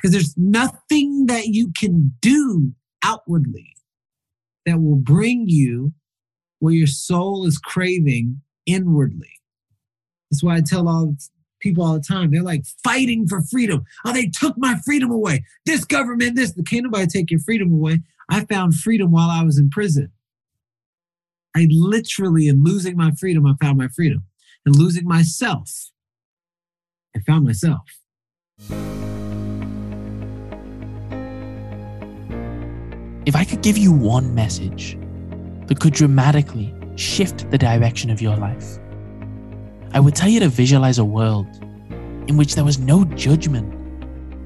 Because there's nothing that you can do outwardly that will bring you where your soul is craving inwardly. That's why I tell all people all the time. They're like fighting for freedom. Oh, they took my freedom away. This government, this can't nobody take your freedom away. I found freedom while I was in prison. I literally, in losing my freedom, I found my freedom. And losing myself, I found myself. If I could give you one message that could dramatically shift the direction of your life, I would tell you to visualize a world in which there was no judgment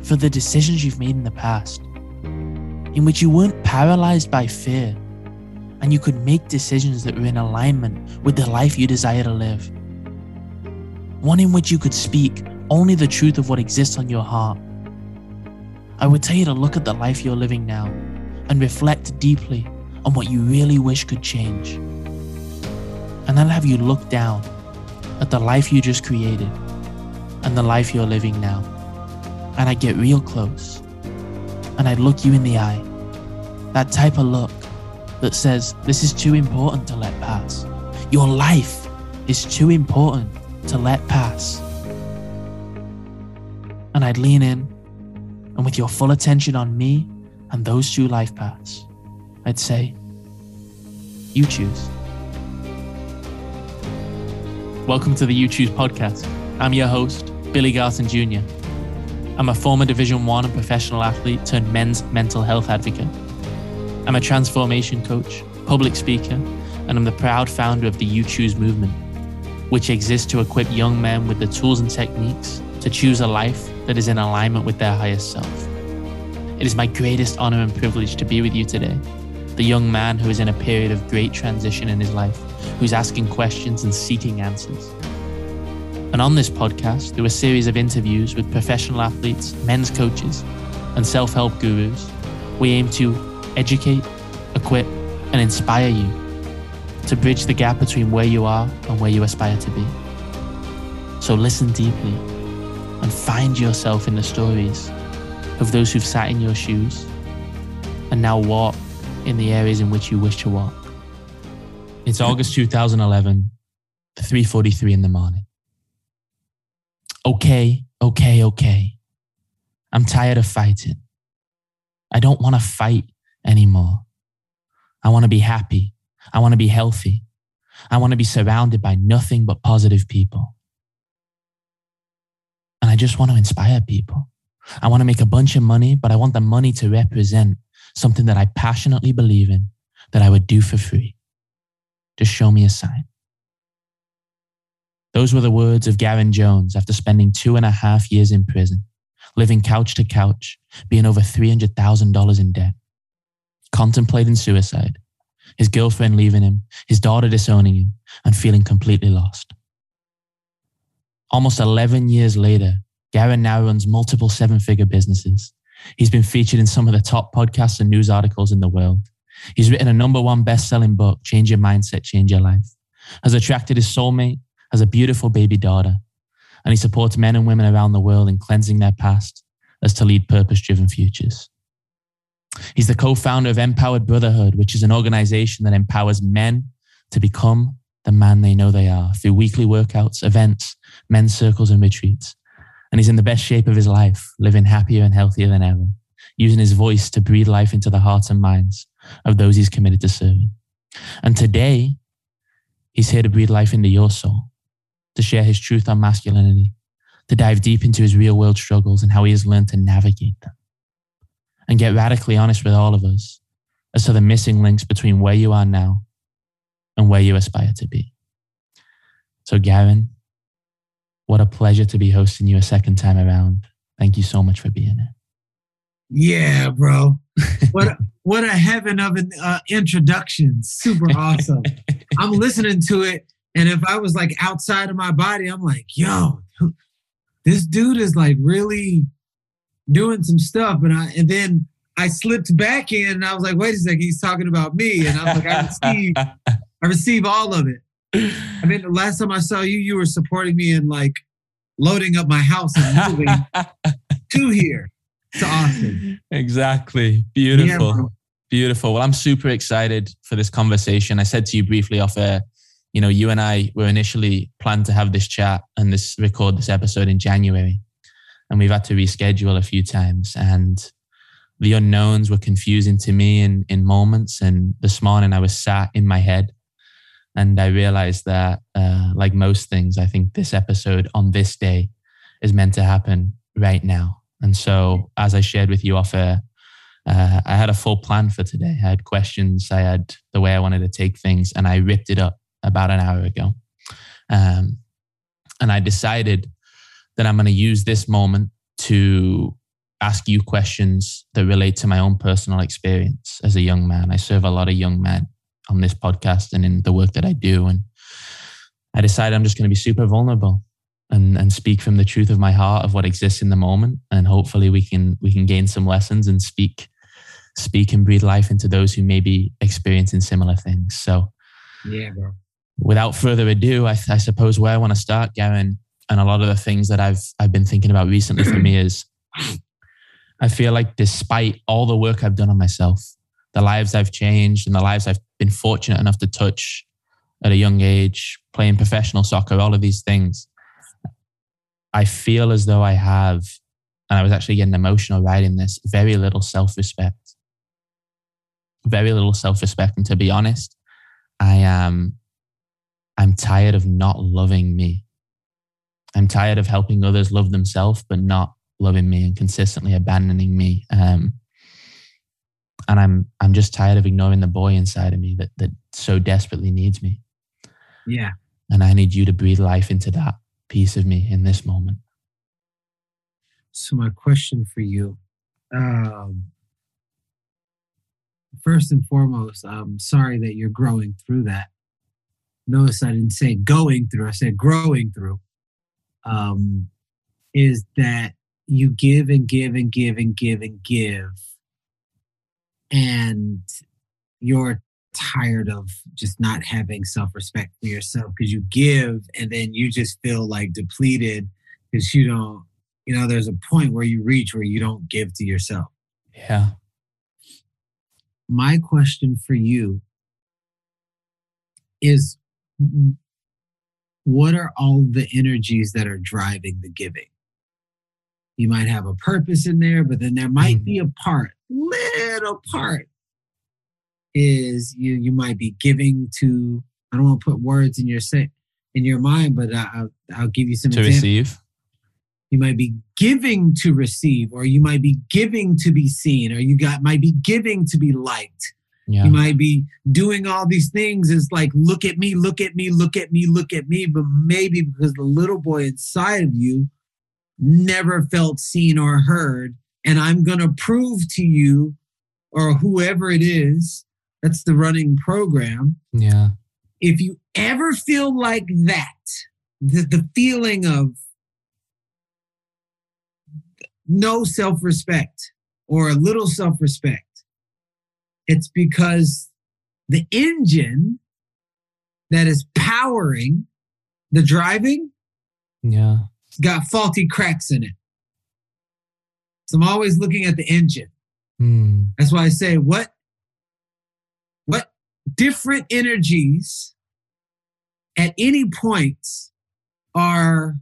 for the decisions you've made in the past, in which you weren't paralyzed by fear and you could make decisions that were in alignment with the life you desire to live. One in which you could speak only the truth of what exists on your heart. I would tell you to look at the life you're living now and reflect deeply on what you really wish could change. And then have you look down at the life you just created and the life you're living now. And I'd get real close and I'd look you in the eye. That type of look that says, This is too important to let pass. Your life is too important to let pass. And I'd lean in, and with your full attention on me and those two life paths, I'd say, You choose. Welcome to the You Choose podcast. I'm your host, Billy Garson Jr. I'm a former Division 1 and professional athlete turned men's mental health advocate. I'm a transformation coach, public speaker, and I'm the proud founder of the You Choose movement, which exists to equip young men with the tools and techniques to choose a life that is in alignment with their highest self. It is my greatest honor and privilege to be with you today, the young man who is in a period of great transition in his life who's asking questions and seeking answers. And on this podcast, through a series of interviews with professional athletes, men's coaches, and self help gurus, we aim to educate, equip, and inspire you to bridge the gap between where you are and where you aspire to be. So listen deeply and find yourself in the stories of those who've sat in your shoes and now walk in the areas in which you wish to walk. It's August 2011, 3:43 in the morning. Okay, okay, okay. I'm tired of fighting. I don't want to fight anymore. I want to be happy. I want to be healthy. I want to be surrounded by nothing but positive people. And I just want to inspire people. I want to make a bunch of money, but I want the money to represent something that I passionately believe in that I would do for free. Just show me a sign. Those were the words of Garrain Jones after spending two and a half years in prison, living couch to couch, being over $300,000 in debt, contemplating suicide, his girlfriend leaving him, his daughter disowning him, and feeling completely lost. Almost 11 years later, Garrain now runs multiple seven figure businesses. He's been featured in some of the top podcasts and news articles in the world. He's written a number one best selling book, Change Your Mindset, Change Your Life, has attracted his soulmate, has a beautiful baby daughter, and he supports men and women around the world in cleansing their past as to lead purpose driven futures. He's the co founder of Empowered Brotherhood, which is an organization that empowers men to become the man they know they are through weekly workouts, events, men's circles, and retreats. And he's in the best shape of his life, living happier and healthier than ever, using his voice to breathe life into the hearts and minds of those he's committed to serving. And today, he's here to breathe life into your soul, to share his truth on masculinity, to dive deep into his real world struggles and how he has learned to navigate them, and get radically honest with all of us as to the missing links between where you are now and where you aspire to be. So, Garrain, what a pleasure to be hosting you a second time around. Thank you so much for being here. Yeah, bro. What a, what a heaven of an uh, introduction. Super awesome. I'm listening to it, and if I was like outside of my body, I'm like, yo, this dude is like really doing some stuff. And I and then I slipped back in, and I was like, wait a second, he's talking about me, and I was like, I receive, I receive all of it. I mean, the last time I saw you, you were supporting me in like loading up my house and moving to here. to Austin. Exactly. Beautiful. Yeah, Beautiful. Well, I'm super excited for this conversation. I said to you briefly off air, you know, you and I were initially planned to have this chat and this record this episode in January. And we've had to reschedule a few times. And the unknowns were confusing to me in, in moments. And this morning I was sat in my head and I realized that, uh, like most things, I think this episode on this day is meant to happen right now. And so, as I shared with you off air, uh, I had a full plan for today. I had questions, I had the way I wanted to take things, and I ripped it up about an hour ago. Um, and I decided that I'm going to use this moment to ask you questions that relate to my own personal experience as a young man. I serve a lot of young men on this podcast and in the work that I do. And I decided I'm just going to be super vulnerable and, and speak from the truth of my heart of what exists in the moment. And hopefully we can we can gain some lessons and speak speak and breathe life into those who may be experiencing similar things. So yeah, bro. Without further ado, I, I suppose where I want to start, Garrain, and a lot of the things that I've I've been thinking about recently for me is I feel like despite all the work I've done on myself, the lives I've changed and the lives I've been fortunate enough to touch at a young age, playing professional soccer, all of these things, I feel as though I have, and I was actually getting emotional writing this, very little self respect. Very little self respect. And to be honest, I am, I'm tired of not loving me. I'm tired of helping others love themselves, but not loving me and consistently abandoning me. Um, and I'm I'm just tired of ignoring the boy inside of me that that so desperately needs me. Yeah. And I need you to breathe life into that piece of me in this moment. So my question for you, um, first and foremost, I'm sorry that you're growing through that. Notice I didn't say going through; I said growing through. Um, is that you give and give and give and give and give and you're tired of just not having self-respect for yourself because you give and then you just feel like depleted because you don't you know there's a point where you reach where you don't give to yourself. Yeah. My question for you is what are all the energies that are driving the giving you might have a purpose in there, but then there might mm-hmm. be a part, little part, is you you might be giving to. I don't want to put words in your say in your mind, but I'll, I'll give you some to examples. receive. You might be giving to receive, or you might be giving to be seen, or you got might be giving to be liked. Yeah. You might be doing all these things is like, look at me, look at me, look at me, look at me. But maybe because the little boy inside of you never felt seen or heard. And I'm going to prove to you, or whoever it is, that's the running program. Yeah. If you ever feel like that, the, the feeling of no self respect or a little self respect, it's because the engine that is powering the driving yeah got faulty cracks in it. So I'm always looking at the engine. Mm. That's why I say what what different energies at any point are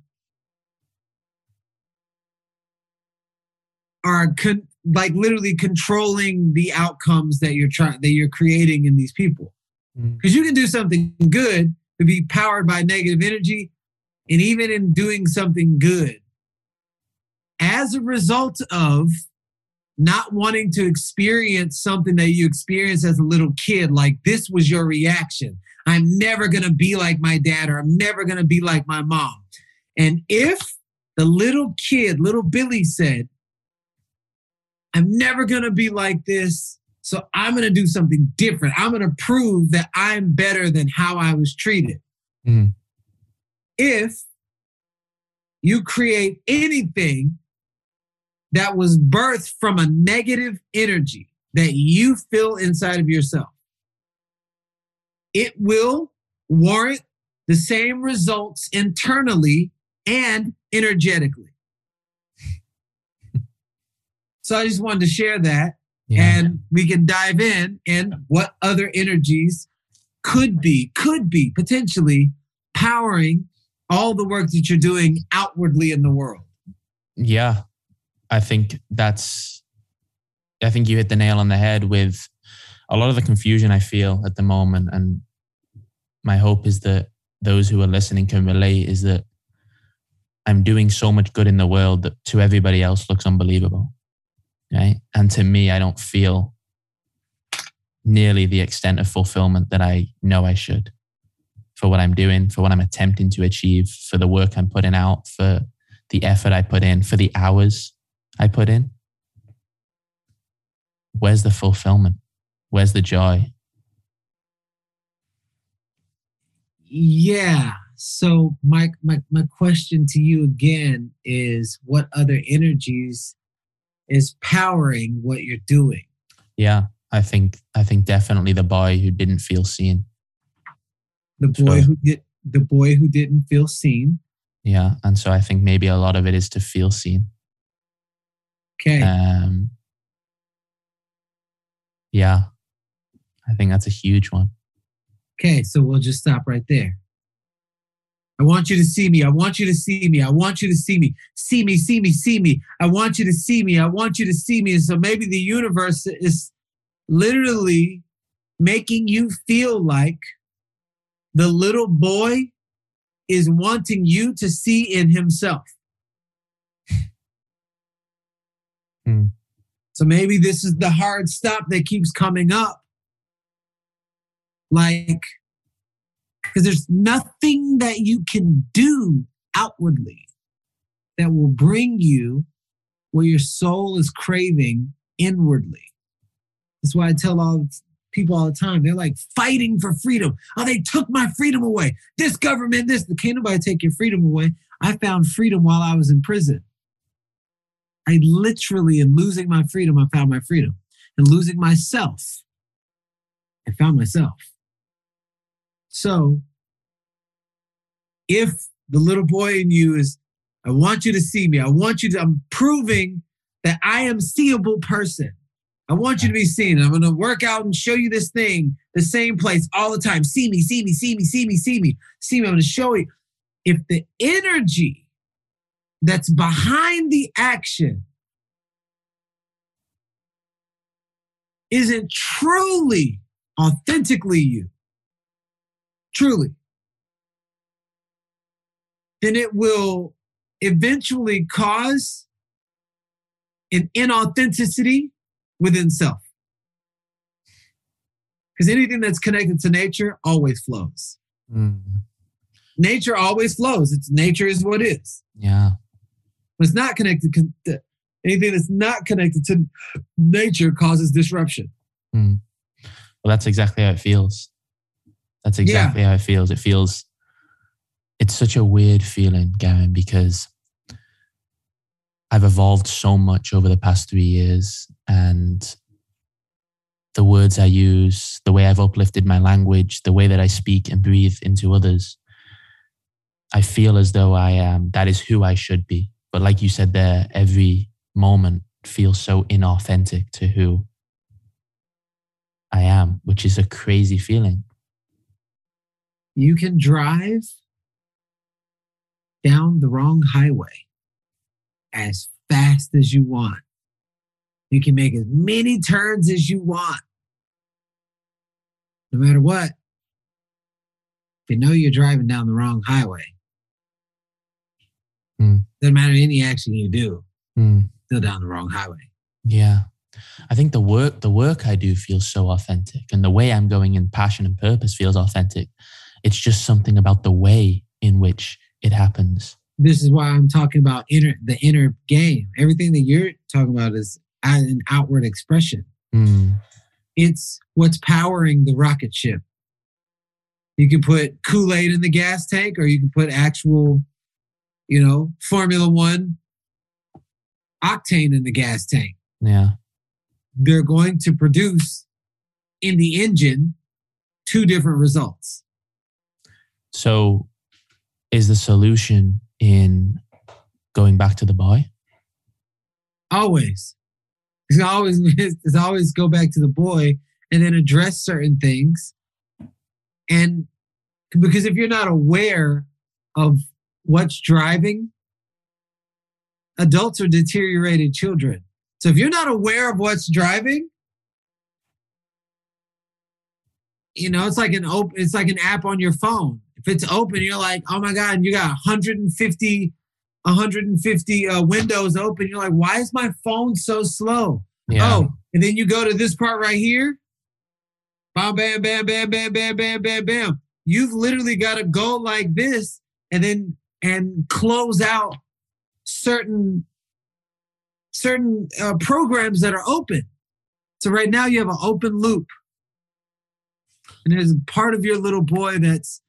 are con- like literally controlling the outcomes that you're trying that you're creating in these people because mm. you can do something good to be powered by negative energy and even in doing something good, as a result of not wanting to experience something that you experienced as a little kid, like this was your reaction. I'm never going to be like my dad, or I'm never going to be like my mom. And if the little kid, little Billy said, I'm never going to be like this, so I'm going to do something different. I'm going to prove that I'm better than how I was treated. Mm if you create anything that was birthed from a negative energy that you feel inside of yourself, it will warrant the same results internally and energetically. So I just wanted to share that Yeah. and we can dive in and what other energies could be, could be potentially powering all the work that you're doing outwardly in the world. Yeah. I think that's, I think you hit the nail on the head with a lot of the confusion I feel at the moment. And my hope is that those who are listening can relate is that I'm doing so much good in the world that to everybody else looks unbelievable. Right. And to me, I don't feel nearly the extent of fulfillment that I know I should for what I'm doing, for what I'm attempting to achieve, for the work I'm putting out, for the effort I put in, for the hours I put in. Where's the fulfillment? Where's the joy? Yeah. So my my my question to you again is what other energies is powering what you're doing? Yeah, I think I think definitely the boy who didn't feel seen. The boy Sure. who did the boy who didn't feel seen. Yeah, and so I think maybe a lot of it is to feel seen. Okay. Um, yeah, I think that's a huge one. Okay, so we'll just stop right there. I want you to see me. I want you to see me. I want you to see me. See me, see me, see me. I want you to see me. I want you to see me. And so maybe the universe is literally making you feel like the little boy is wanting you to see in himself. Hmm. So maybe this is the hard stop that keeps coming up. Like, because there's nothing that you can do outwardly that will bring you where your soul is craving inwardly. That's why I tell all people all the time, they're like fighting for freedom. Oh, they took my freedom away. This government, this, can't nobody take your freedom away. I found freedom while I was in prison. I literally, in losing my freedom, I found my freedom. And losing myself, I found myself. So, if the little boy in you is, I want you to see me, I want you to, I'm proving that I am seeable person. I want you to be seen. I'm going to work out and show you this thing, the same place all the time. See me, see me, see me, see me, see me, see me. I'm going to show you. If the energy that's behind the action isn't truly, authentically you, truly, then it will eventually cause an inauthenticity within self. Because anything that's connected to nature always flows. Mm, Nature always flows. It's nature is what is. yeah, But it's not connected. con- to- Anything that's not connected to nature causes disruption. well, that's exactly how it feels. That's exactly how it feels. It feels, it's such a weird feeling, Garrain, because I've evolved so much over the past three years and the words I use, the way I've uplifted my language, the way that I speak and breathe into others. I feel as though I am, that is who I should be. But like you said there, every moment feels so inauthentic to who I am, which is a crazy feeling. You can drive down the wrong highway as fast as you want. You can make as many turns as you want. No matter what, if you know you're driving down the wrong highway, Hmm. doesn't matter any action you do, Mm, still down the wrong highway. yeah. I think the work the work I do feels so authentic and the way I'm going in passion and purpose feels authentic. It's just something about the way in which it happens. This is why I'm talking about inner the inner game. Everything that you're talking about is an outward expression. Mm, It's what's powering the rocket ship. You can put Kool Aid in the gas tank, or you can put actual, you know, Formula One octane in the gas tank. yeah. They're going to produce in the engine two different results. So is the solution in going back to the boy? Always. It's always it's always go back to the boy and then address certain things. And because if you're not aware of what's driving, adults are deteriorated children. So if you're not aware of what's driving, you know, it's like an open, it's like an app on your phone. If it's open, you're like, oh my God, you got 150, 150 uh, windows open. You're like, why is my phone so slow? Yeah. Oh, and then you go to this part right here. Bam, bam, bam, bam, bam, bam, bam, bam, bam. You've literally got to go like this and then and close out certain certain uh, programs that are open. So right now you have an open loop, and there's a part of your little boy that's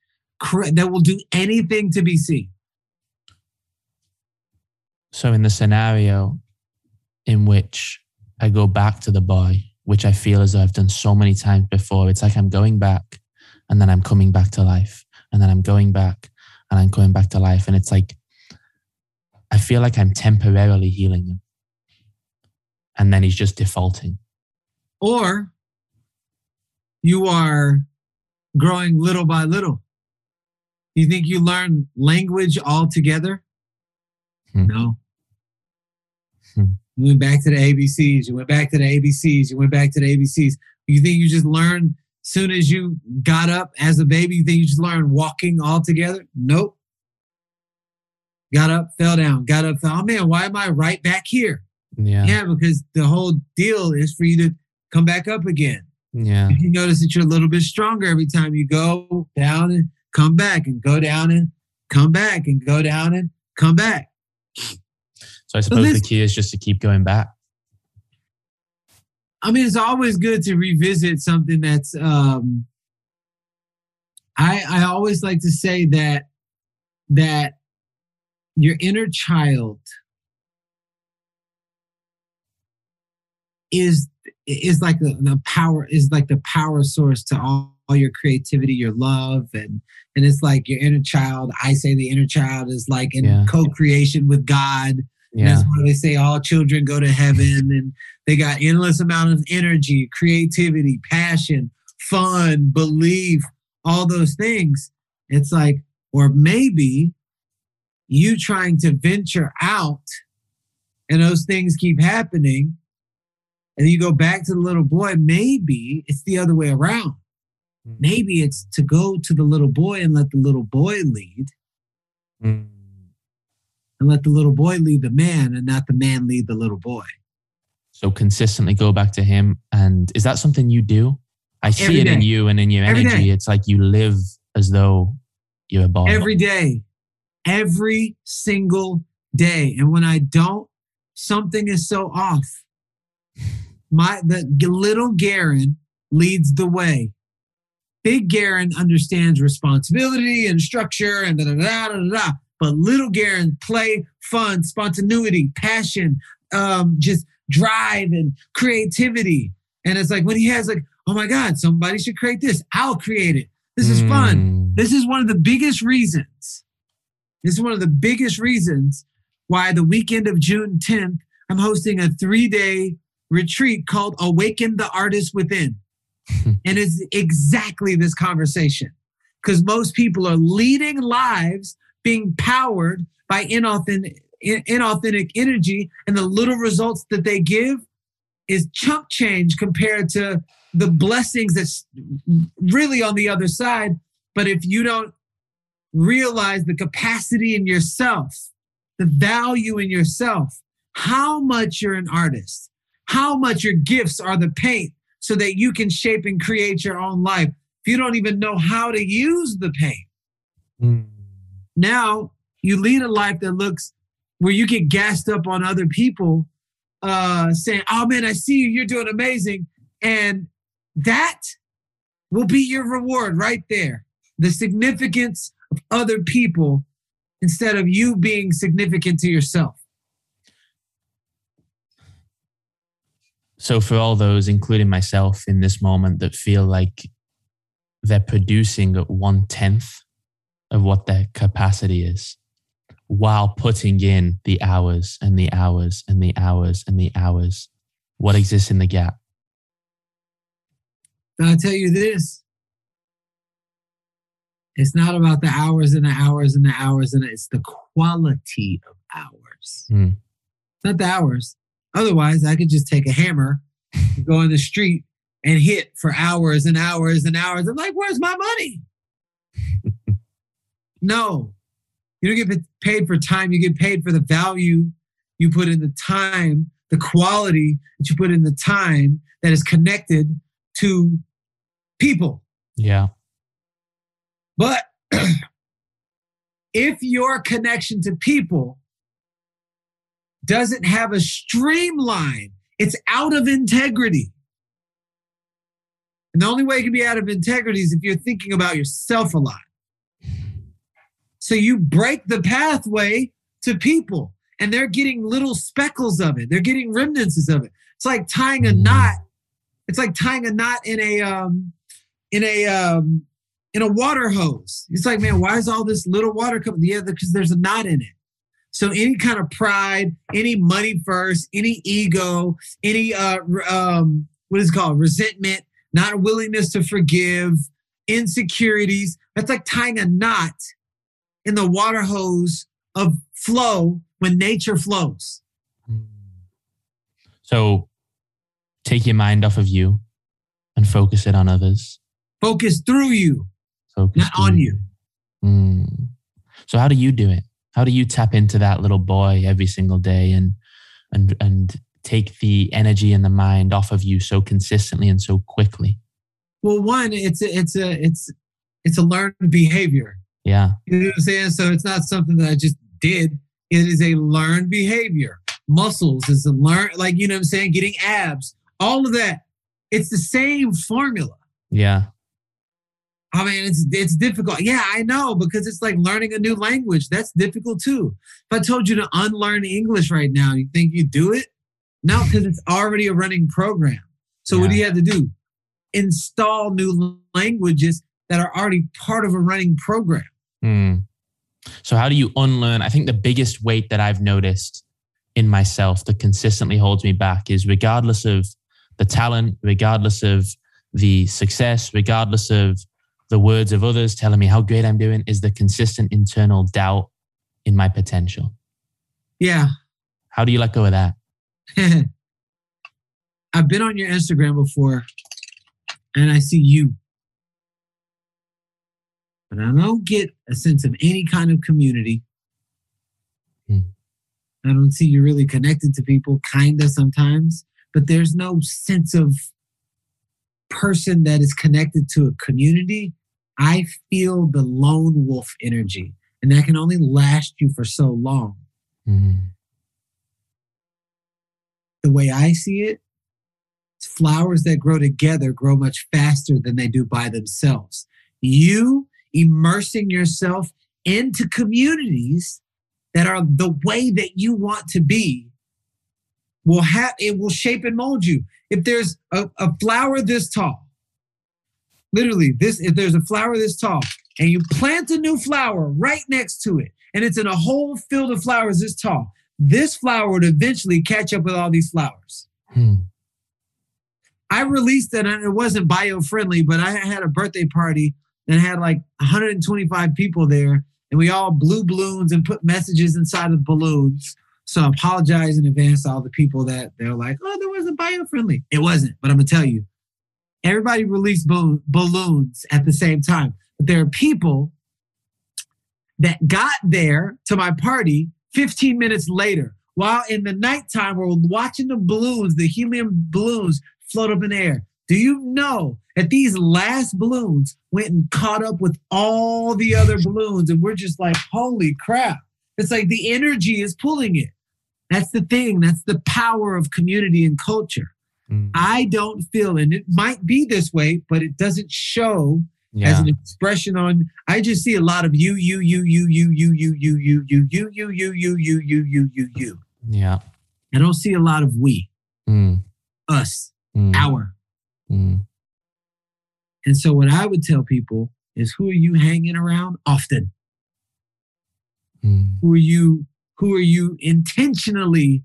that will do anything to be seen. So, in the scenario in which I go back to the boy, which I feel as though I've done so many times before, it's like I'm going back and then I'm coming back to life, and then I'm going back and I'm coming back to life. And it's like, I feel like I'm temporarily healing him. And then he's just defaulting. Or you are growing little by little. You think you learn language altogether? Hmm. No. Hmm. You went back to the ABCs. You went back to the ABCs. You went back to the ABCs. You think you just learned as soon as you got up as a baby? You think you just learned walking altogether? Nope. Got up, fell down, got up, fell. Oh man, why am I right back here? Yeah. Yeah, because the whole deal is for you to come back up again. Yeah. If you notice that you're a little bit stronger every time you go down and come back and go down and come back and go down and come back. So I suppose the this- key is just to keep going back. I mean, it's always good to revisit something that's. Um, I I always like to say that that your inner child is is like the, the power is like the power source to all, all your creativity, your love, and and it's like your inner child. I say the inner child is like in Yeah. co-creation with God. Yeah. That's why they say all children go to heaven and they got endless amount of energy, creativity, passion, fun, belief, all those things. It's like, or maybe you trying to venture out and those things keep happening. And you go back to the little boy, maybe it's the other way around. Maybe it's to go to the little boy and let the little boy lead Mm. and let the little boy lead the man and not the man lead the little boy. So consistently go back to him. And is that something you do? I see Every it in you and in your Every energy. day. It's like you live as though you're a boy. every day, every single day. And when I don't, something is so off. My the little Garrain leads the way. Big Garrain understands responsibility and structure and da da da da da. But little Garrain play, fun, spontaneity, passion, um, just drive and creativity. And it's like when he has like, oh my God, somebody should create this. I'll create it. This is fun. Mm. This is one of the biggest reasons. This is one of the biggest reasons why the weekend of June 10th, I'm hosting a three day retreat called Awaken the Artist Within. and it's exactly this conversation because most people are leading lives being powered by inauthentic, inauthentic energy, and the little results that they give is chump change compared to the blessings that's really on the other side. But if you don't realize the capacity in yourself, the value in yourself, how much you're an artist, how much your gifts are the paint so that you can shape and create your own life. If you don't even know how to use the paint, Mm. now you lead a life that looks where you get gassed up on other people uh saying oh man i see you. You're doing amazing. And that will be your reward right there. The significance of other people instead of you being significant to yourself So, for all those, including myself in this moment, that feel like they're producing at one tenth of what their capacity is while putting in the hours and the hours and the hours and the hours, What exists in the gap? But I'll tell you this. It's not about the hours and the hours and the hours and it's the quality of hours. Hmm. Not the hours. Otherwise, I could just take a hammer, go in the street, and hit for hours and hours and hours. I'm like, where's my money? no, you don't get paid for time. You get paid for the value you put in the time, the quality that you put in the time that is connected to people. Yeah. But if your connection to people doesn't have a streamline, it's out of integrity. And the only way it can be out of integrity is if you're thinking about yourself a lot. So you break the pathway to people and they're getting little speckles of it. They're getting remnants of it. It's like tying a knot. It's like tying a knot in a um in a um in a water hose. It's like, man, why is all this little water coming? Yeah, because there's a knot in it. So any kind of pride, any money first, any ego, any uh um what is it called? Resentment, not a willingness to forgive, insecurities. That's like tying a knot in the water hose of flow when nature flows. So take your mind off of you and focus it on others. Focus through you, Focus not through on you. Mm. So how do you do it? How do you tap into that little boy every single day and and and take the energy and the mind off of you so consistently and so quickly? Well, one, it's a, it's a it's it's a learned behavior. Yeah. You know what I'm saying? So it's not something that I just did. It is a learned behavior. Muscles is a learn, like you know what I'm saying, getting abs, all of that. It's the same formula. Yeah. I mean, it's it's difficult. Yeah, I know because it's like learning a new language. That's difficult too. If I told you to unlearn English right now, you think you do it? No, because it's already a running program. So what do you have to do? Install new languages that are already part of a running program. Mm. So how do you unlearn? I think the biggest weight that I've noticed in myself that consistently holds me back is regardless of the talent, regardless of the success, regardless of the words of others telling me how great I'm doing, is the consistent internal doubt in my potential. Yeah. How do you let go of that? I've been on your Instagram before and I see you. But I don't get a sense of any kind of community. Hmm. I don't see you really connected to people, kinda sometimes, but there's no sense of person that is connected to a community. I feel the lone wolf energy, and that can only last you for so long. Mm. the way I see it, flowers that grow together grow much faster than they do by themselves. You immersing yourself into communities that are the way that you want to be will have it will shape and mold you. If there's a, a flower this tall, literally this if there's a flower this tall and you plant a new flower right next to it and it's in a whole field of flowers this tall this flower would eventually catch up with all these flowers. Hmm. I released it and it wasn't bio friendly, but I had a birthday party and had like 125 people there, and we all blew balloons and put messages inside of balloons. So I apologize in advance to all the people that they're like, oh, there wasn't bio friendly. It wasn't, but I'm gonna tell you, everybody released balloons at the same time. But there are people that got there to my party 15 minutes later, while in the nighttime we're watching the balloons, the helium balloons float up in the air. Do you know that these last balloons went and caught up with all the other balloons? And we're just like, holy crap. It's like the energy is pulling it. That's the thing. That's the power of community and culture. Mm. I don't feel, and it might be this way, but it doesn't show as an expression on I just see a lot of you, you, you, you, you, you, you, you, you, you, you, you, you, you, you, you, you, you, you. Yeah. I don't see a lot of we, Mm. us, Mm. our. Mm. And so what I would tell people is who are you hanging around often? Mm. Who are you who are you intentionally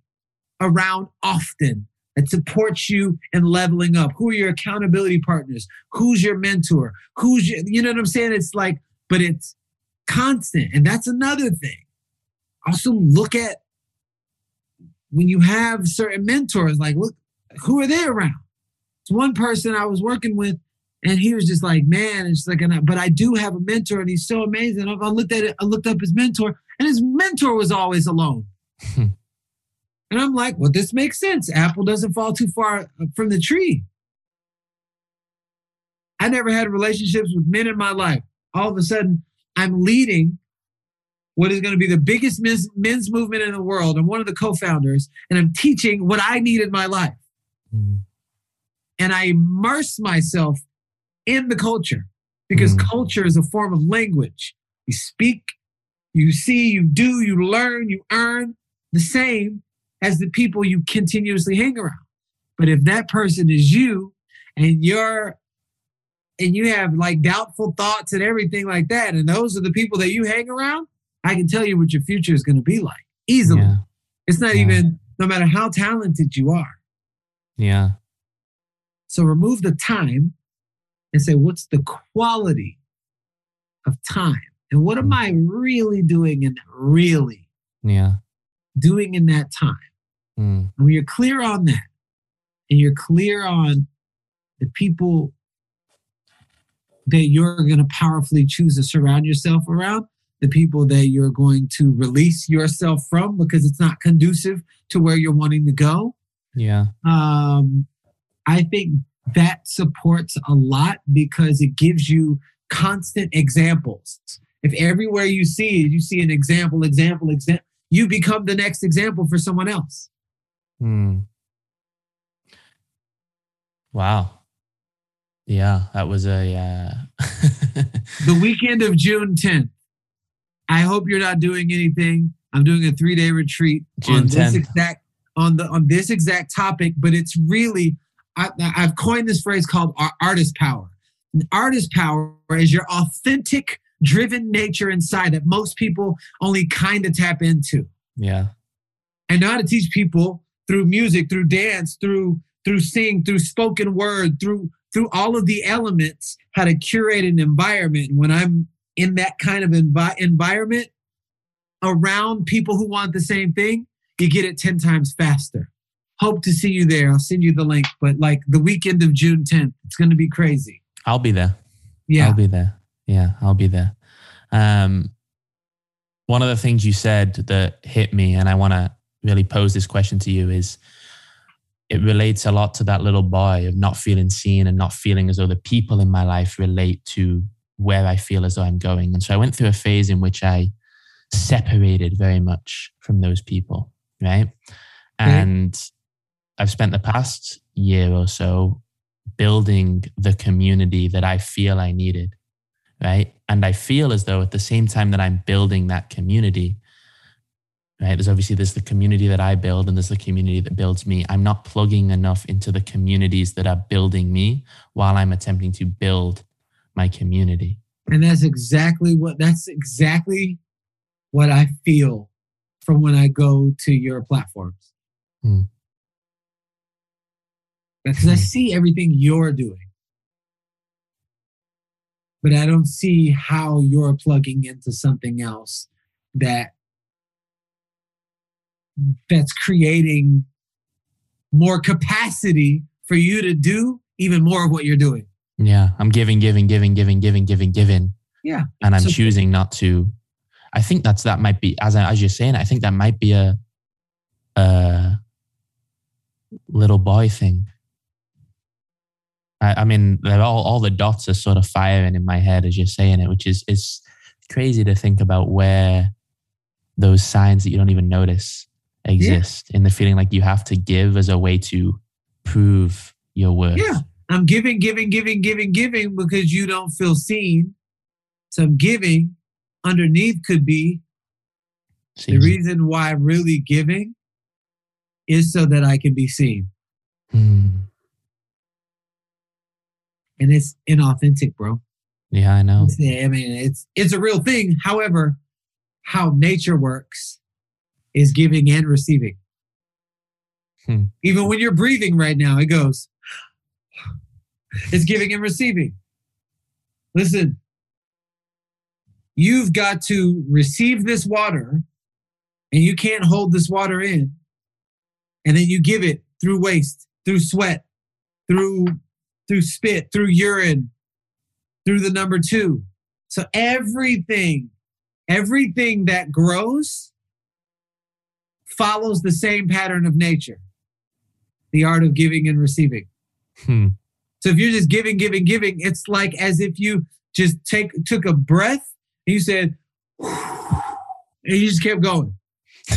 around often? That supports you in leveling up? Who are your accountability partners? Who's your mentor? Who's your, you know what I'm saying? It's like, but it's constant. And that's another thing. Also, look at when you have certain mentors, like, look, who are they around? It's one person I was working with, and he was just like, man, it's like, but I do have a mentor, and he's so amazing. I looked at it, I looked up his mentor, and his mentor was always alone. and I'm like, well, this makes sense. Apple doesn't fall too far from the tree. I never had relationships with men in my life. All of a sudden, I'm leading what is going to be the biggest men's, men's movement in the world. I'm one of the co founders, and I'm teaching what I need in my life. Mm. And I immerse myself in the culture because mm. culture is a form of language. You speak, you see, you do, you learn, you earn the same as the people you continuously hang around. But if that person is you and you're and you have like doubtful thoughts and everything like that, and those are the people that you hang around, I can tell you what your future is going to be like easily. Yeah. It's not yeah. even, no matter how talented you are. Yeah. So remove the time and say, what's the quality of time? And what am mm. I really doing and really yeah. Doing in that time? Mm. When you're clear on that and you're clear on the people that you're going to powerfully choose to surround yourself around, the people that you're going to release yourself from because it's not conducive to where you're wanting to go. Yeah. Um, I think that supports a lot because it gives you constant examples. If everywhere you see it, you see an example, example, example, you become the next example for someone else. Hmm. Wow. Yeah, that was a. Uh... the weekend of June 10th. I hope you're not doing anything. I'm doing a three day retreat June on 10th. this exact on the on this exact topic, but it's really I, have coined this phrase called artist power. And artist power is your authentic, driven nature inside that most people only kind of tap into. Yeah. And know how to teach people through music, through dance, through through sing, through spoken word, through through all of the elements, how to curate an environment. When I'm in that kind of envi- environment around people who want the same thing, you get it 10 times faster. Hope to see you there. I'll send you the link, but like the weekend of June 10th, it's going to be crazy. I'll be there. Yeah. I'll be there. Yeah, I'll be there. Um, one of the things you said that hit me, and I want to really pose this question to you is it relates a lot to that little boy of not feeling seen and not feeling as though the people in my life relate to where I feel as though I'm going. And so I went through a phase in which I separated very much from those people, right? Mm-hmm. And I've spent the past year or so building the community that I feel I needed, right? And I feel as though at the same time that I'm building that community, right? There's obviously there's the community that I build and there's the community that builds me. I'm not plugging enough into the communities that are building me while I'm attempting to build my community. And that's exactly what that's exactly what I feel from when I go to your platforms. Hmm. Because I hmm. see everything you're doing. But I don't see how you're plugging into something else that that's creating more capacity for you to do even more of what you're doing. Yeah, I'm giving, giving, giving, giving, giving, giving, giving. Yeah. And I'm so, choosing not to. I think that's that might be as I, as you're saying. I think that might be a, a little boy thing. I, I mean, all all the dots are sort of firing in my head as you're saying it, which is is crazy to think about where those signs that you don't even notice exist yeah. in the feeling like you have to give as a way to prove your worth. Yeah. I'm giving, giving, giving, giving, giving because you don't feel seen. So I'm giving. Underneath could be the reason why I'm really giving is so that I can be seen. Hmm. And it's inauthentic, bro. Yeah, I know. It's, I mean, it's it's a real thing. However, how nature works is giving and receiving. Hmm. Even when you're breathing right now, it goes. It's giving and receiving. Listen, you've got to receive this water, and you can't hold this water in. And then you give it through waste, through sweat, through through spit, through urine, through the number two. So everything, everything that grows follows the same pattern of nature. The art of giving and receiving. Hmm. So if you're just giving, giving, giving, it's like as if you just take took a breath and you said, and you just kept going,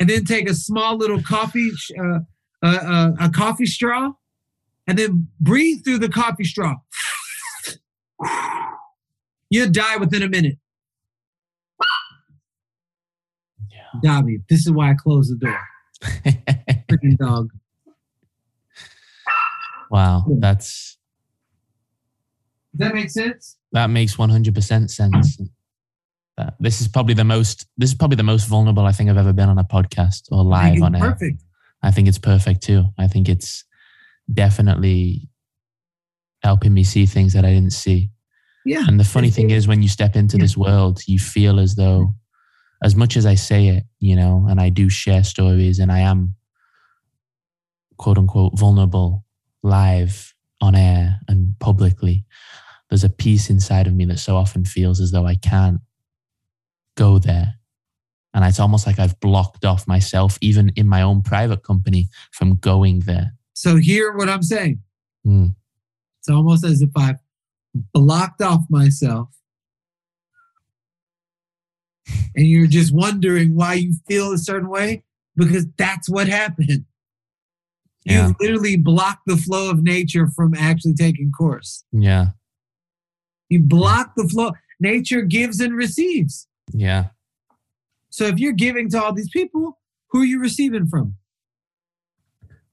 and then take a small little coffee, uh, uh, uh, a coffee straw, and then breathe through the coffee straw. You'll die within a minute. Yeah. Dobby, this is why I closed the door. Freaking dog. wow, that's Does that make sense? that makes 100% sense. Uh, this is probably the most this is probably the most vulnerable I think I've ever been on a podcast or live on air. Perfect. I think it's perfect too. I think it's definitely helping me see things that I didn't see. Yeah. And the funny thing is, when you step into Yeah. this world, you feel as though, as much as I say it, you know, and I do share stories and I am quote unquote vulnerable live on air and publicly, there's a piece inside of me that so often feels as though I can't go there. And it's almost like I've blocked off myself, even in my own private company, from going there. So hear what I'm saying. Mm. It's almost as if I've blocked off myself. And you're just wondering why you feel a certain way because that's what happened. Yeah. You literally blocked the flow of nature from actually taking course. Yeah. You block the flow. Nature gives and receives. Yeah. So if you're giving to all these people, who are you receiving from?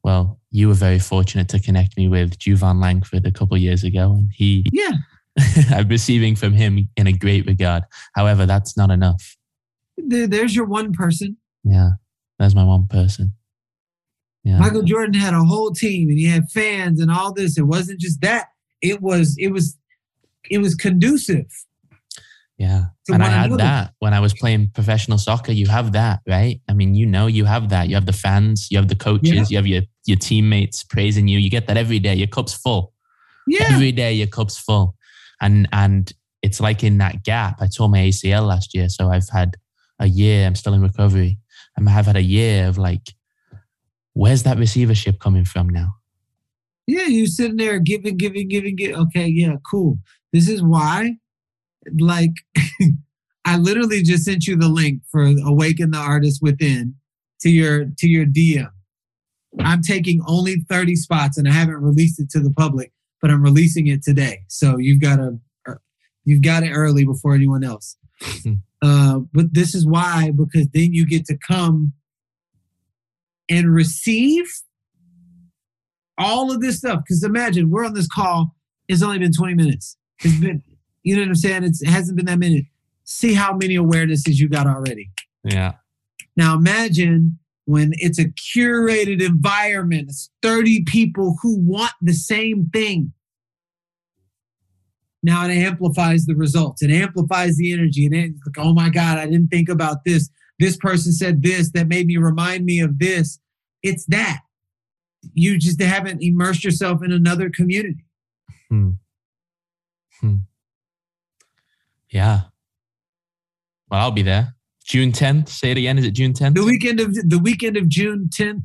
Well, you were very fortunate to connect me with Juvan Langford a couple years ago, and he, Yeah. I'm receiving from him in a great regard. However, that's not enough. There's your one person. Yeah, there's my one person. Yeah, Michael Jordan had a whole team and he had fans and all this. It wasn't just that. It was it was it was conducive. Yeah. to And I had another. that when I was playing professional soccer. You have that, right? I mean, you know, you have that. You have the fans, you have the coaches, Yeah. you have your your teammates praising you. You get that every day. Your cup's full. Yeah. every day your cup's full and and it's like in that gap i tore my acl last year so i've had a year i'm still in recovery and i've had a year of like where's that receivership coming from now Yeah, you sitting there giving, giving, giving, giving. Okay, yeah, cool. This is why, like, I literally just sent you the link for Awaken the Artist Within to your to your DM. I'm taking only 30 spots and I haven't released it to the public, but I'm releasing it today. So you've got to you've got it early before anyone else. Uh, but this is why, because then you get to come and receive all of this stuff. Because imagine we're on this call. It's only been 20 minutes. It's been, you know what I'm saying? It's, it hasn't been that many. See how many awarenesses you got already. yeah Now imagine when it's a curated environment, it's 30 people who want the same thing. Now it amplifies the results. It amplifies the energy. And it's like, oh my God, I didn't think about this. This person said this that made me remind me of this. It's that. You just haven't immersed yourself in another community. Hmm. Hmm. Yeah well i'll be there june 10th say it again is it june 10th The weekend of the weekend of June 10th,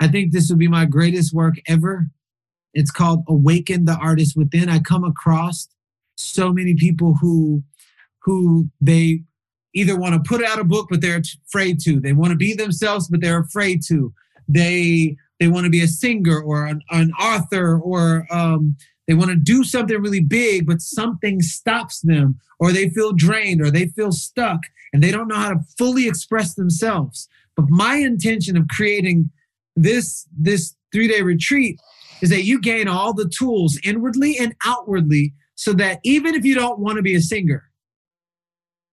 I think this will be my greatest work ever. It's called Awaken the Artist Within. I come across so many people who who they either want to put out a book but they're afraid to. They want to be themselves but they're afraid to. They they want to be a singer or an, an author or um, they want to do something really big but something stops them or they feel drained or they feel stuck and they don't know how to fully express themselves. But my intention of creating this this three day retreat is that you gain all the tools inwardly and outwardly so that even if you don't want to be a singer,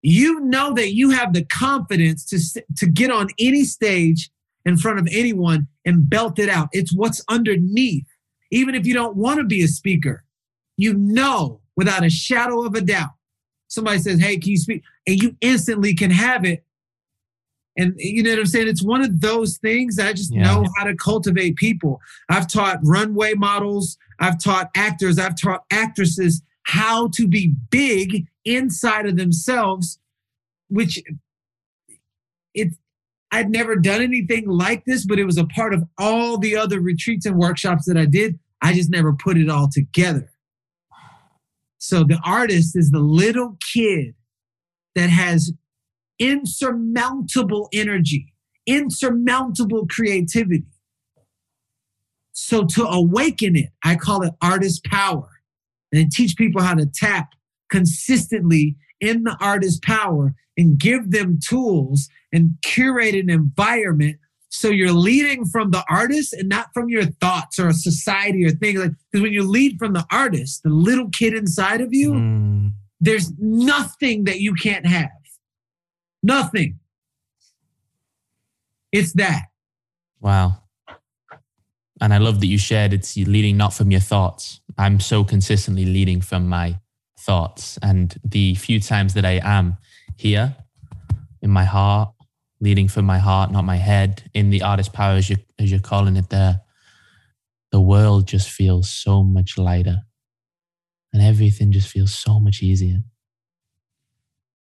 you know that you have the confidence to to get on any stage in front of anyone and belt it out. It's what's underneath. Even if you don't want to be a speaker, you know without a shadow of a doubt. Somebody says, Hey, can you speak? And you instantly can have it. And you know what I'm saying? It's one of those things that I just yeah. know how to cultivate people. I've taught runway models, I've taught actors, I've taught actresses how to be big inside of themselves, which it I'd never done anything like this, but it was a part of all the other retreats and workshops that I did. I just never put it all together. So the artist is the little kid that has insurmountable energy, insurmountable creativity. So to awaken it, I call it artist power and teach people how to tap consistently in the artist's power and give them tools and curate an environment so you're leading from the artist and not from your thoughts or society or things like because when you lead from the artist, the little kid inside of you, mm. there's nothing that you can't have. Nothing. It's that. Wow. And I love that you shared it's leading not from your thoughts. I'm so consistently leading from my thoughts. And the few times that I am here in my heart, leading from my heart, not my head, in the artist power, as, you, as you're calling it there, the world just feels so much lighter and everything just feels so much easier.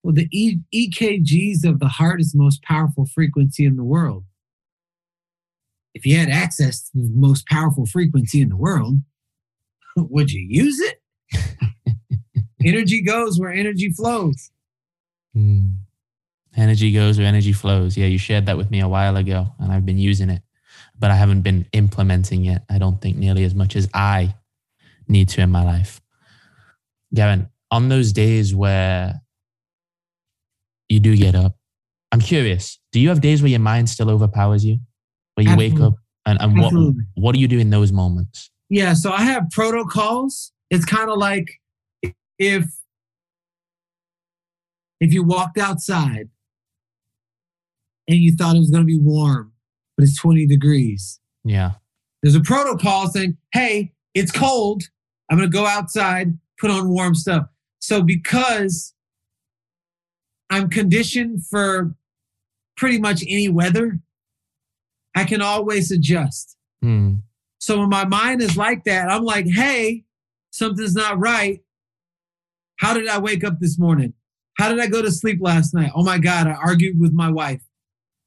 Well, the e- EKGs of the heart is the most powerful frequency in the world. If you had access to the most powerful frequency in the world, would you use it? energy goes where energy flows. Mm. Energy goes where energy flows. Yeah, you shared that with me a while ago, and I've been using it, but I haven't been implementing it. I don't think nearly as much as I need to in my life. Gavin, on those days where you do get up, I'm curious, do you have days where your mind still overpowers you? Where you Absolutely. wake up and, and what, what do you do in those moments? Yeah, so I have protocols. It's kind of like if if you walked outside and you thought it was going to be warm, but it's 20 degrees. Yeah. There's a protocol saying, hey, it's cold. I'm going to go outside, put on warm stuff. So because I'm conditioned for pretty much any weather, I can always adjust. Mm. So when my mind is like that, I'm like, hey, something's not right. How did I wake up this morning? How did I go to sleep last night? Oh my God, I argued with my wife.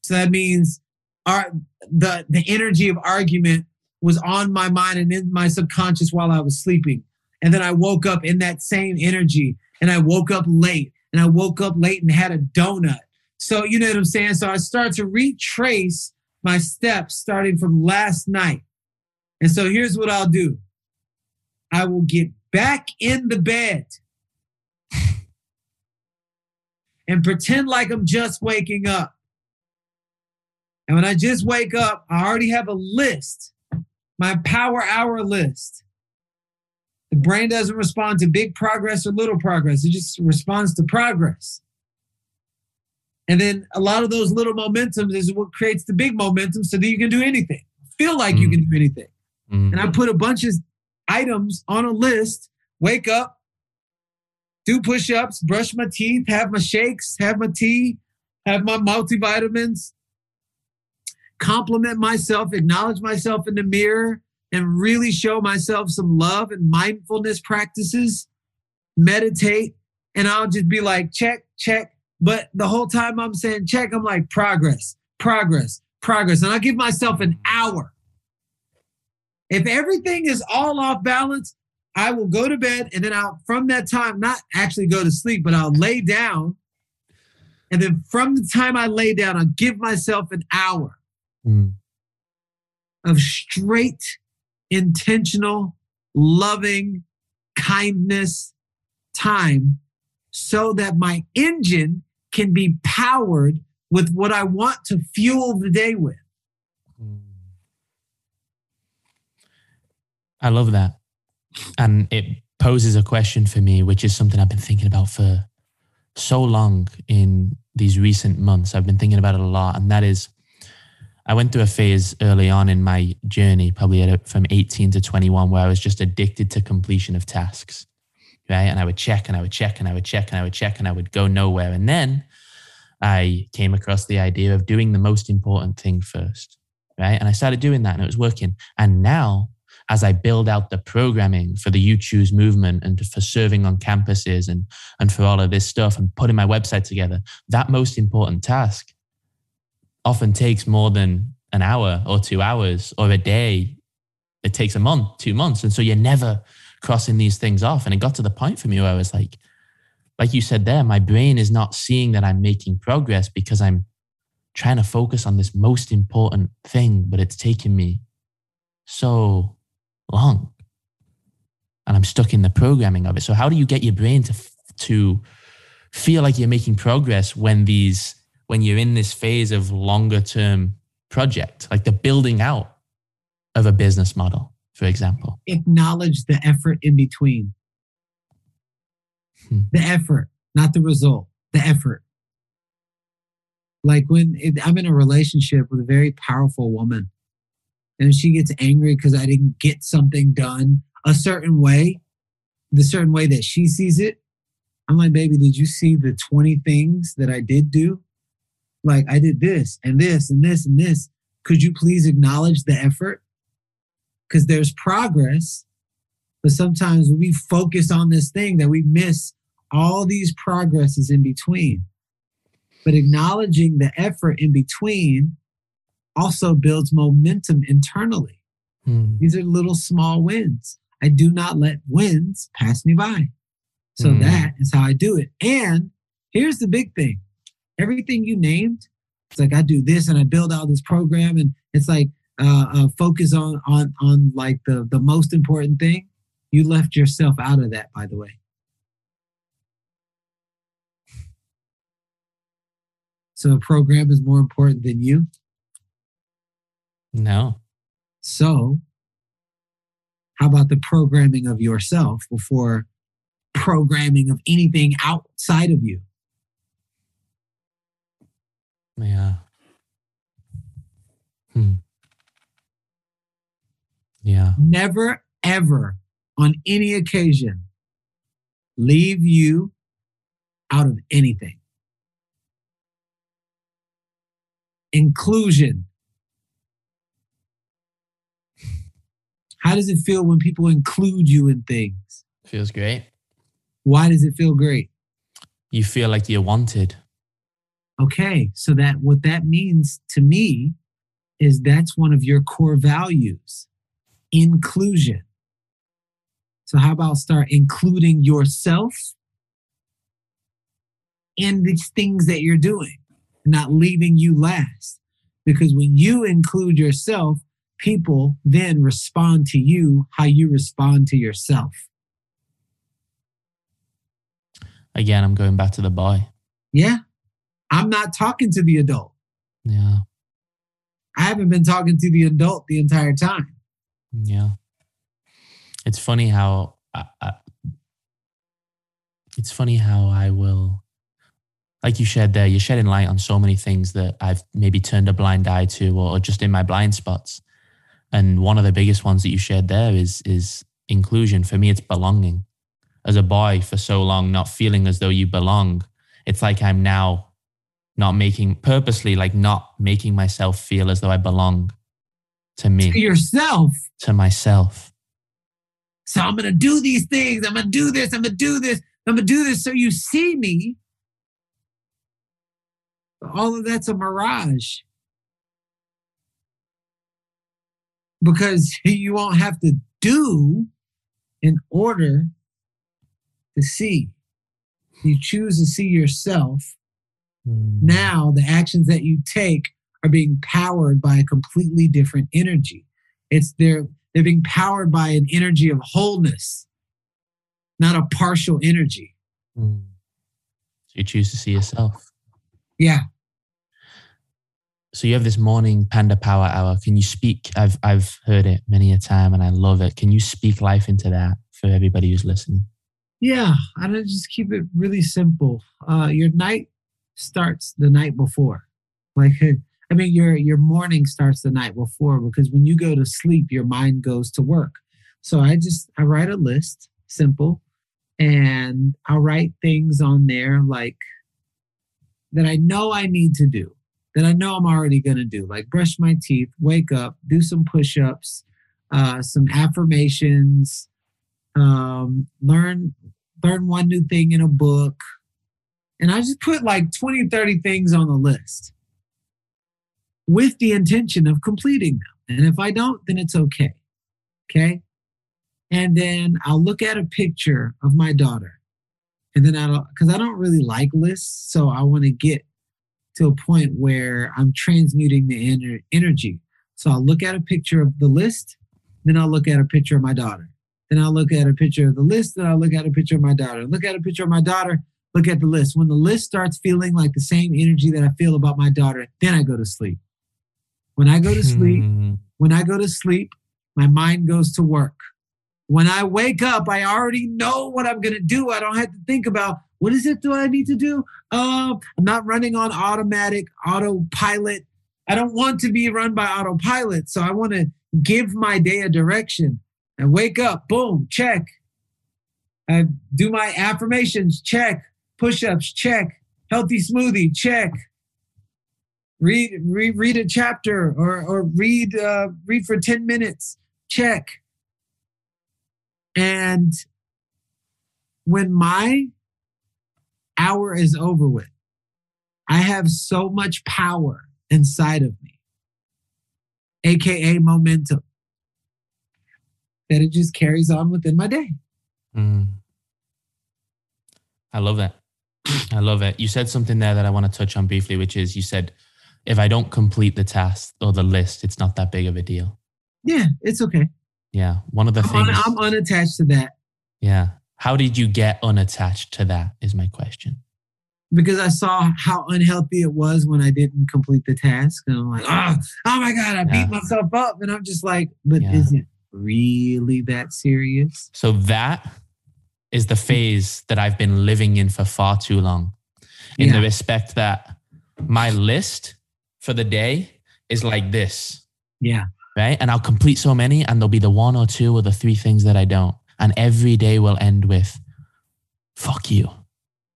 So that means our, the, the energy of argument was on my mind and in my subconscious while I was sleeping. And then I woke up in that same energy and I woke up late and I woke up late and had a donut. So, you know what I'm saying? So I start to retrace my steps starting from last night. And so here's what I'll do I will get back in the bed and pretend like I'm just waking up. And when I just wake up, I already have a list, my power hour list. The brain doesn't respond to big progress or little progress, it just responds to progress. And then a lot of those little momentums is what creates the big momentum so that you can do anything, feel like mm. you can do anything. Mm. And I put a bunch of items on a list, wake up, do push ups, brush my teeth, have my shakes, have my tea, have my multivitamins, compliment myself, acknowledge myself in the mirror, and really show myself some love and mindfulness practices, meditate, and I'll just be like, check, check. But the whole time I'm saying check, I'm like, progress, progress, progress. And I give myself an hour. If everything is all off balance, I will go to bed and then I'll, from that time, not actually go to sleep, but I'll lay down. And then from the time I lay down, I'll give myself an hour mm. of straight, intentional, loving kindness time so that my engine can be powered with what I want to fuel the day with. I love that. And it poses a question for me, which is something I've been thinking about for so long in these recent months. I've been thinking about it a lot. And that is I went through a phase early on in my journey, probably at, from 18 to 21, where I was just addicted to completion of tasks. Right. And I would check and I would check and I would check and I would check and I would go nowhere. And then I came across the idea of doing the most important thing first. Right. And I started doing that and it was working. And now, as I build out the programming for the You Choose movement and for serving on campuses and, and for all of this stuff and putting my website together, that most important task often takes more than an hour or two hours or a day. It takes a month, two months. And so you're never crossing these things off. And it got to the point for me where I was like, like you said there, my brain is not seeing that I'm making progress because I'm trying to focus on this most important thing, but it's taking me so long. And I'm stuck in the programming of it. So how do you get your brain to to feel like you're making progress when these when you're in this phase of longer term project, like the building out of a business model, for example. Acknowledge the effort in between. Hmm. The effort, not the result, the effort. Like when it, I'm in a relationship with a very powerful woman and she gets angry because I didn't get something done a certain way, the certain way that she sees it, I'm like, baby, did you see the 20 things that I did do? like I did this and this and this and this. Could you please acknowledge the effort? Because there's progress, but sometimes we focus on this thing that we miss all these progresses in between. But acknowledging the effort in between also builds momentum internally. Hmm. These are little small wins. I do not let wins pass me by. So hmm. that is how I do it. And here's the big thing everything you named, it's like I do this and I build out this program, and it's like uh, uh, focus on on on like the the most important thing. You left yourself out of that, by the way. So a program is more important than you? No. So, how about the programming of yourself before programming of anything outside of you? Yeah. Hmm. Yeah. Never, ever on any occasion leave you out of anything. Inclusion. How does it feel when people include you in things? Feels great. Why does it feel great? You feel like you're wanted. Okay, so that what that means to me is that's one of your core values inclusion. So, how about start including yourself in these things that you're doing, not leaving you last? Because when you include yourself, people then respond to you how you respond to yourself. Again, I'm going back to the boy. Yeah. I'm not talking to the adult. Yeah. I haven't been talking to the adult the entire time. Yeah. It's funny how I, I, it's funny how I will like you shared there, you're shedding light on so many things that I've maybe turned a blind eye to or, or just in my blind spots. And one of the biggest ones that you shared there is is inclusion. For me, it's belonging. As a boy for so long, not feeling as though you belong. It's like I'm now not making purposely like not making myself feel as though I belong to me. To yourself. To myself. So I'm gonna do these things. I'm gonna do this. I'm gonna do this. I'm gonna do this so you see me. All of that's a mirage. Because you won't have to do in order to see. You choose to see yourself Mm. Now, the actions that you take are being powered by a completely different energy. It's they're they're being powered by an energy of wholeness, not a partial energy. Mm. So you choose to see yourself. Yeah. So you have this morning Panda Power Hour. Can you speak? I've I've heard it many a time and I love it. Can you speak life into that for everybody who's listening? Yeah, I don't just keep it really simple. Uh, your night starts the night before. Like I mean, your your morning starts the night before because when you go to sleep, your mind goes to work. So I just I write a list, simple, and I'll write things on there like that I know I need to do, that I know I'm already going to do, like brush my teeth, wake up, do some push ups, uh, some affirmations, um, learn learn one new thing in a book. And I just put like 20, 30 things on the list with the intention of completing them. And if I don't, then it's okay. Okay. And then I'll look at a picture of my daughter. And then I don't, because I don't really like lists. So I want to get to a point where I'm transmuting the ener- energy. So I'll look at a picture of the list, then I'll look at a picture of my daughter. Then I'll look at a picture of the list, then I'll look at a picture of my daughter. Look at a picture of my daughter, look at the list. When the list starts feeling like the same energy that I feel about my daughter, then I go to sleep. When I go to sleep, Hmm. when I go to sleep, my mind goes to work. When I wake up, I already know what I'm going to do. I don't have to think about what is it do I need to do? Uh, I'm not running on automatic autopilot. I don't want to be run by autopilot. So I want to give my day a direction. I wake up, boom, check. I do my affirmations, check. Push ups, check. Healthy smoothie, check read read read a chapter or or read uh, read for 10 minutes check and when my hour is over with i have so much power inside of me aka momentum that it just carries on within my day Mm. I love that. I love it. You said something there that I want to touch on briefly, which is you said, if I don't complete the task or the list, it's not that big of a deal. yeah it's okay Yeah. One of the I'm, un- things. I'm unattached to that yeah. How did you get unattached to that? Is my question. because I saw how unhealthy it was when I didn't complete the task. And I'm like, oh, oh my God, I Yeah. beat myself up. And I'm just like, but Yeah. is it really that serious? So that is the phase that I've been living in for far too long. In the respect that my list for the day is like this. Yeah. right? And I'll complete so many, and there'll be the one or two or the three things that I don't. And every day will end with, fuck you.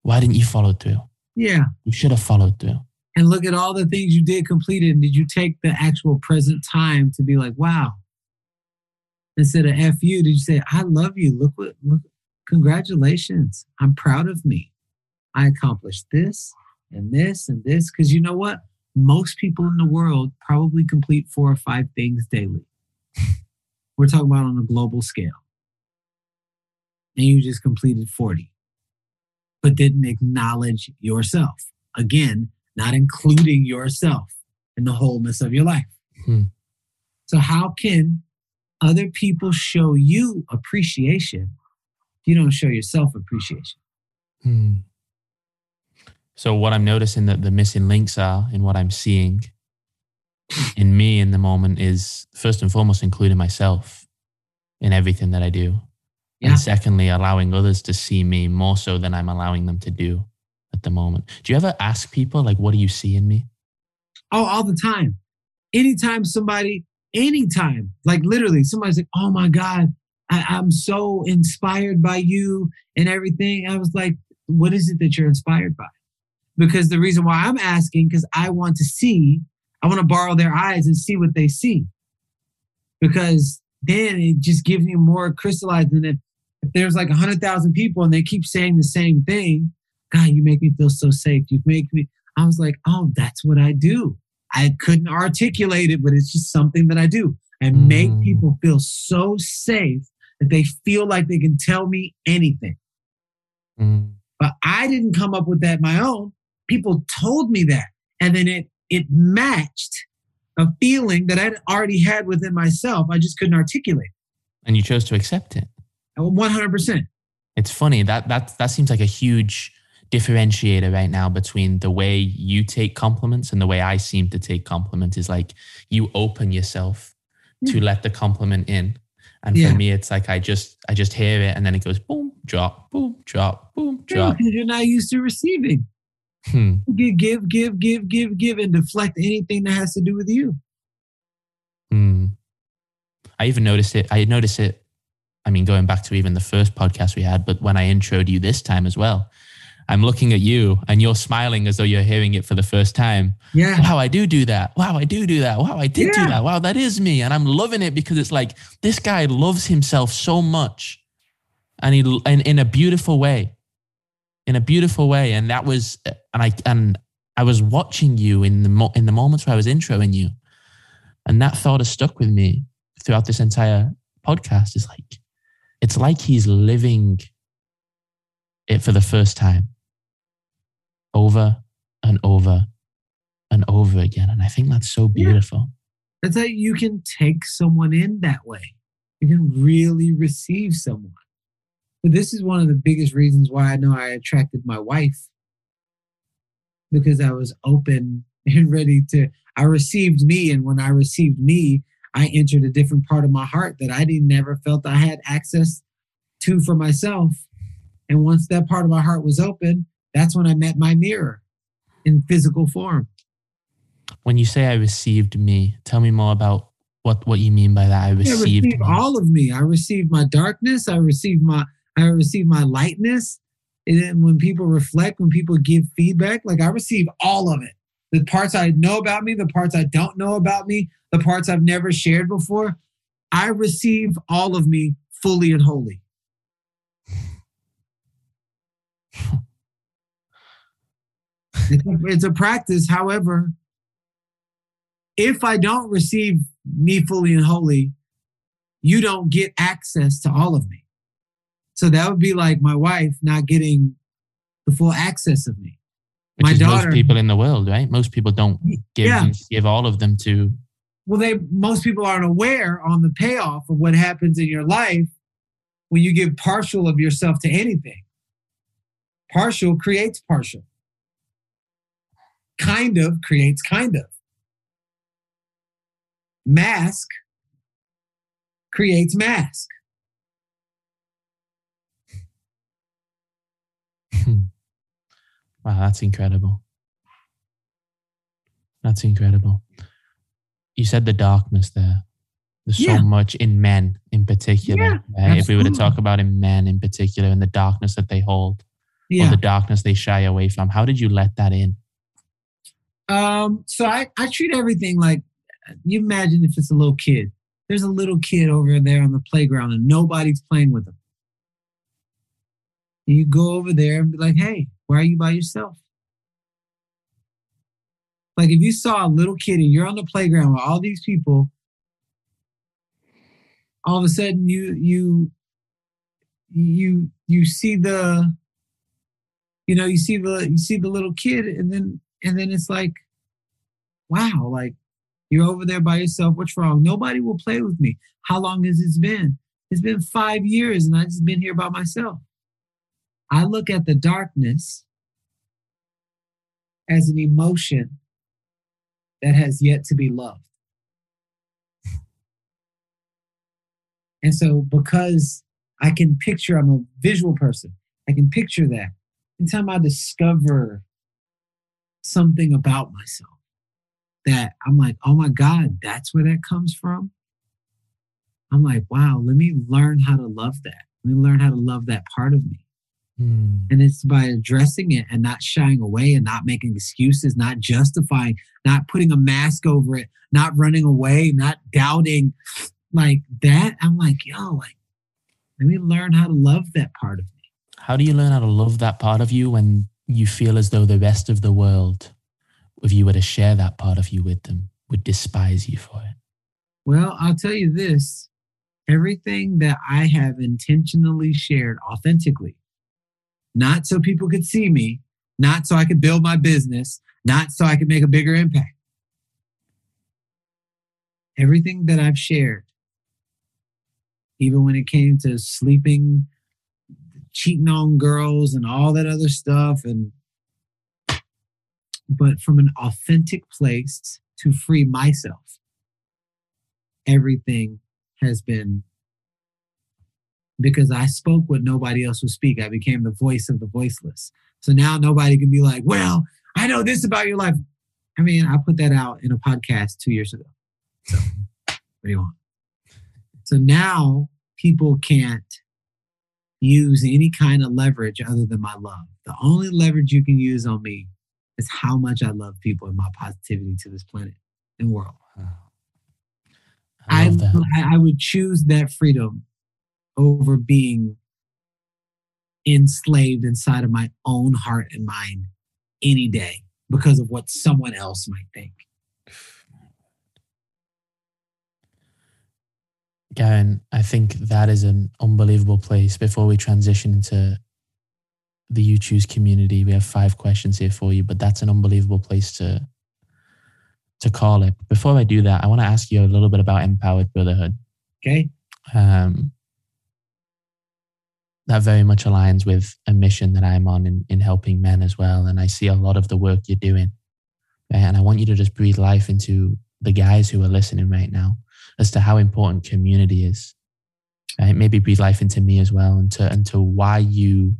Why didn't you follow through? Yeah. You should have followed through. And look at all the things you did completed. And did you take the actual present time to be like, wow? Instead of F you, did you say, I love you? Look what, look, congratulations. I'm proud of me. I accomplished this and this and this. Because you know what? Most people in the world probably complete four or five things daily. We're talking about on a global scale. And you just completed 40, but didn't acknowledge yourself. Again, not including yourself in the wholeness of your life. Hmm. So, how can other people show you appreciation if you don't show yourself appreciation? Hmm. So what I'm noticing that the missing links are in what I'm seeing in me in the moment is first and foremost including myself in everything that I do. Yeah. And secondly, allowing others to see me more so than I'm allowing them to do at the moment. Do you ever ask people like, what do you see in me? Oh, all the time. Anytime somebody, anytime, like literally, somebody's like, oh my God, I, I'm so inspired by you and everything. I was like, what is it that you're inspired by? Because the reason why I'm asking, because I want to see, I want to borrow their eyes and see what they see. Because then it just gives me more crystallized. And if, if there's like a hundred thousand people and they keep saying the same thing, God, you make me feel so safe. You make me, I was like, oh, that's what I do. I couldn't articulate it, but it's just something that I do. I make Mm. people feel so safe that they feel like they can tell me anything. Mm. But I didn't come up with that my own. People told me that. And then it it matched a feeling that I'd already had within myself. I just couldn't articulate. And you chose to accept it. One hundred percent. It's funny that that that seems like a huge differentiator right now between the way you take compliments and the way I seem to take compliments is like you open yourself to Yeah. let the compliment in. And Yeah. for me it's like I just I just hear it and then it goes boom, drop, boom, drop, boom, drop. Because you're not used to receiving. Hmm. Give, give, give, give, give, give, and deflect anything that has to do with you. Hmm. I even noticed it. I noticed it. I mean, going back to even the first podcast we had, but when I introed you this time as well, I'm looking at you and you're smiling as though you're hearing it for the first time. Yeah. Wow, I do do that. Wow, I do do that. Wow, I did Yeah. do that. Wow, that is me. And I'm loving it because it's like this guy loves himself so much and he and in a beautiful way. In a beautiful way. And that was and I and I was watching you in the mo- in the moments where I was introing you. And that thought has stuck with me throughout this entire podcast. It's like it's like he's living it for the first time over and over and over again. And I think that's so Yeah. beautiful. That's how you can take someone in that way. You can really receive someone. But this is one of the biggest reasons why I know I attracted my wife because I was open and ready to. I received me, and when I received me, I entered a different part of my heart that I didn't never felt I had access to for myself. And once that part of my heart was open, that's when I met my mirror in physical form. When you say I received me, tell me more about what, what you mean by that. I I received received me. all of me. I received my darkness. I received my I received my lightness. And then when people reflect, when people give feedback, like I receive all of it. The parts I know about me, the parts I don't know about me, the parts I've never shared before. I receive all of me fully and wholly. It's a, it's a practice. However, if I don't receive me fully and wholly, you don't get access to all of me. So that would be like my wife not getting the full access of me. Which my is daughter- most people in the world, right? Most people don't give Yeah. give all of them to Well, they most people aren't aware on the payoff of what happens in your life when you give partial of yourself to anything. Partial creates partial. Kind of creates kind of. Mask creates mask. Wow, that's incredible. That's incredible. You said the darkness there. There's Yeah. so much in men in particular. Yeah, right? If we were to talk about in men in particular and the darkness that they hold yeah. or the darkness they shy away from, how did you let that in? Um, so I, I treat everything like you imagine if it's a little kid. There's a little kid over there on the playground and nobody's playing with him. And you go over there and be like, hey, why are you by yourself? Like if you saw a little kid and you're on the playground with all these people, all of a sudden you you you you see the you know you see the you see the little kid and then and then it's like wow like you're over there by yourself. What's wrong? Nobody will play with me. How long has it been? It's been five years and i've just been here by myself i look at the darkness as an emotion that has yet to be loved and so because i can picture i'm a visual person i can picture that anytime i discover something about myself that I'm like, oh my God, that's where that comes from. I'm like, wow, let me learn how to love that. Let me learn how to love that part of me. Hmm. And it's by addressing it and not shying away and not making excuses, not justifying, not putting a mask over it, not running away, not doubting. Like that, I'm like, yo, like, let me learn how to love that part of me. How do you learn how to love that part of you when you feel as though the rest of the world, if you were to share that part of you with them, would despise you for it? Well, I'll tell you this everything that I have intentionally shared authentically, not so people could see me, not so I could build my business, not so I could make a bigger impact. Everything that I've shared, even when it came to sleeping, cheating on girls, and all that other stuff, and but from an authentic place to free myself everything has been because I spoke what nobody else would speak. I became the voice of the voiceless. So now nobody can be like, well, I know this about your life. I mean, I put that out in a podcast two years ago. So, what do you want? So now people can't use any kind of leverage other than my love. The only leverage you can use on me is how much I love people and my positivity to this planet and world. I, I, I would choose that freedom over being enslaved inside of my own heart and mind any day because of what someone else might think. Garrain, I think that is an unbelievable place. Before we transition into the You Choose community, we have five questions here for you, but that's an unbelievable place to to call it. Before I do that, I want to ask you a little bit about Empowered Brotherhood. Okay. Um, that very much aligns with a mission that I'm on in, in helping men as well. And I see a lot of the work you're doing. And I want you to just breathe life into the guys who are listening right now as to how important community is. Right? Maybe breathe life into me as well and to, and to why you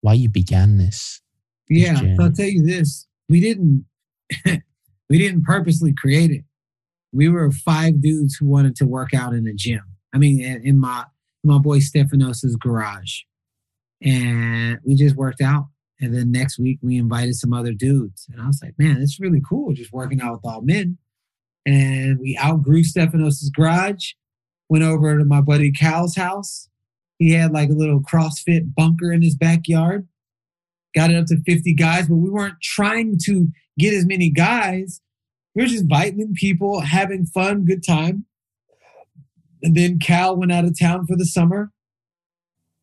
why you began this. this yeah, so I'll tell you this. We didn't we didn't purposely create it. We were five dudes who wanted to work out in a gym. I mean, in my my boy Stefanos's garage. And we just worked out. And then next week we invited some other dudes. And I was like, man, it's really cool just working out with all men. And we outgrew Stefanos's garage, went over to my buddy Cal's house. He had like a little CrossFit bunker in his backyard. Got it up to 50 guys, but we weren't trying to get as many guys. We were just inviting people, having fun, good time. And then Cal went out of town for the summer.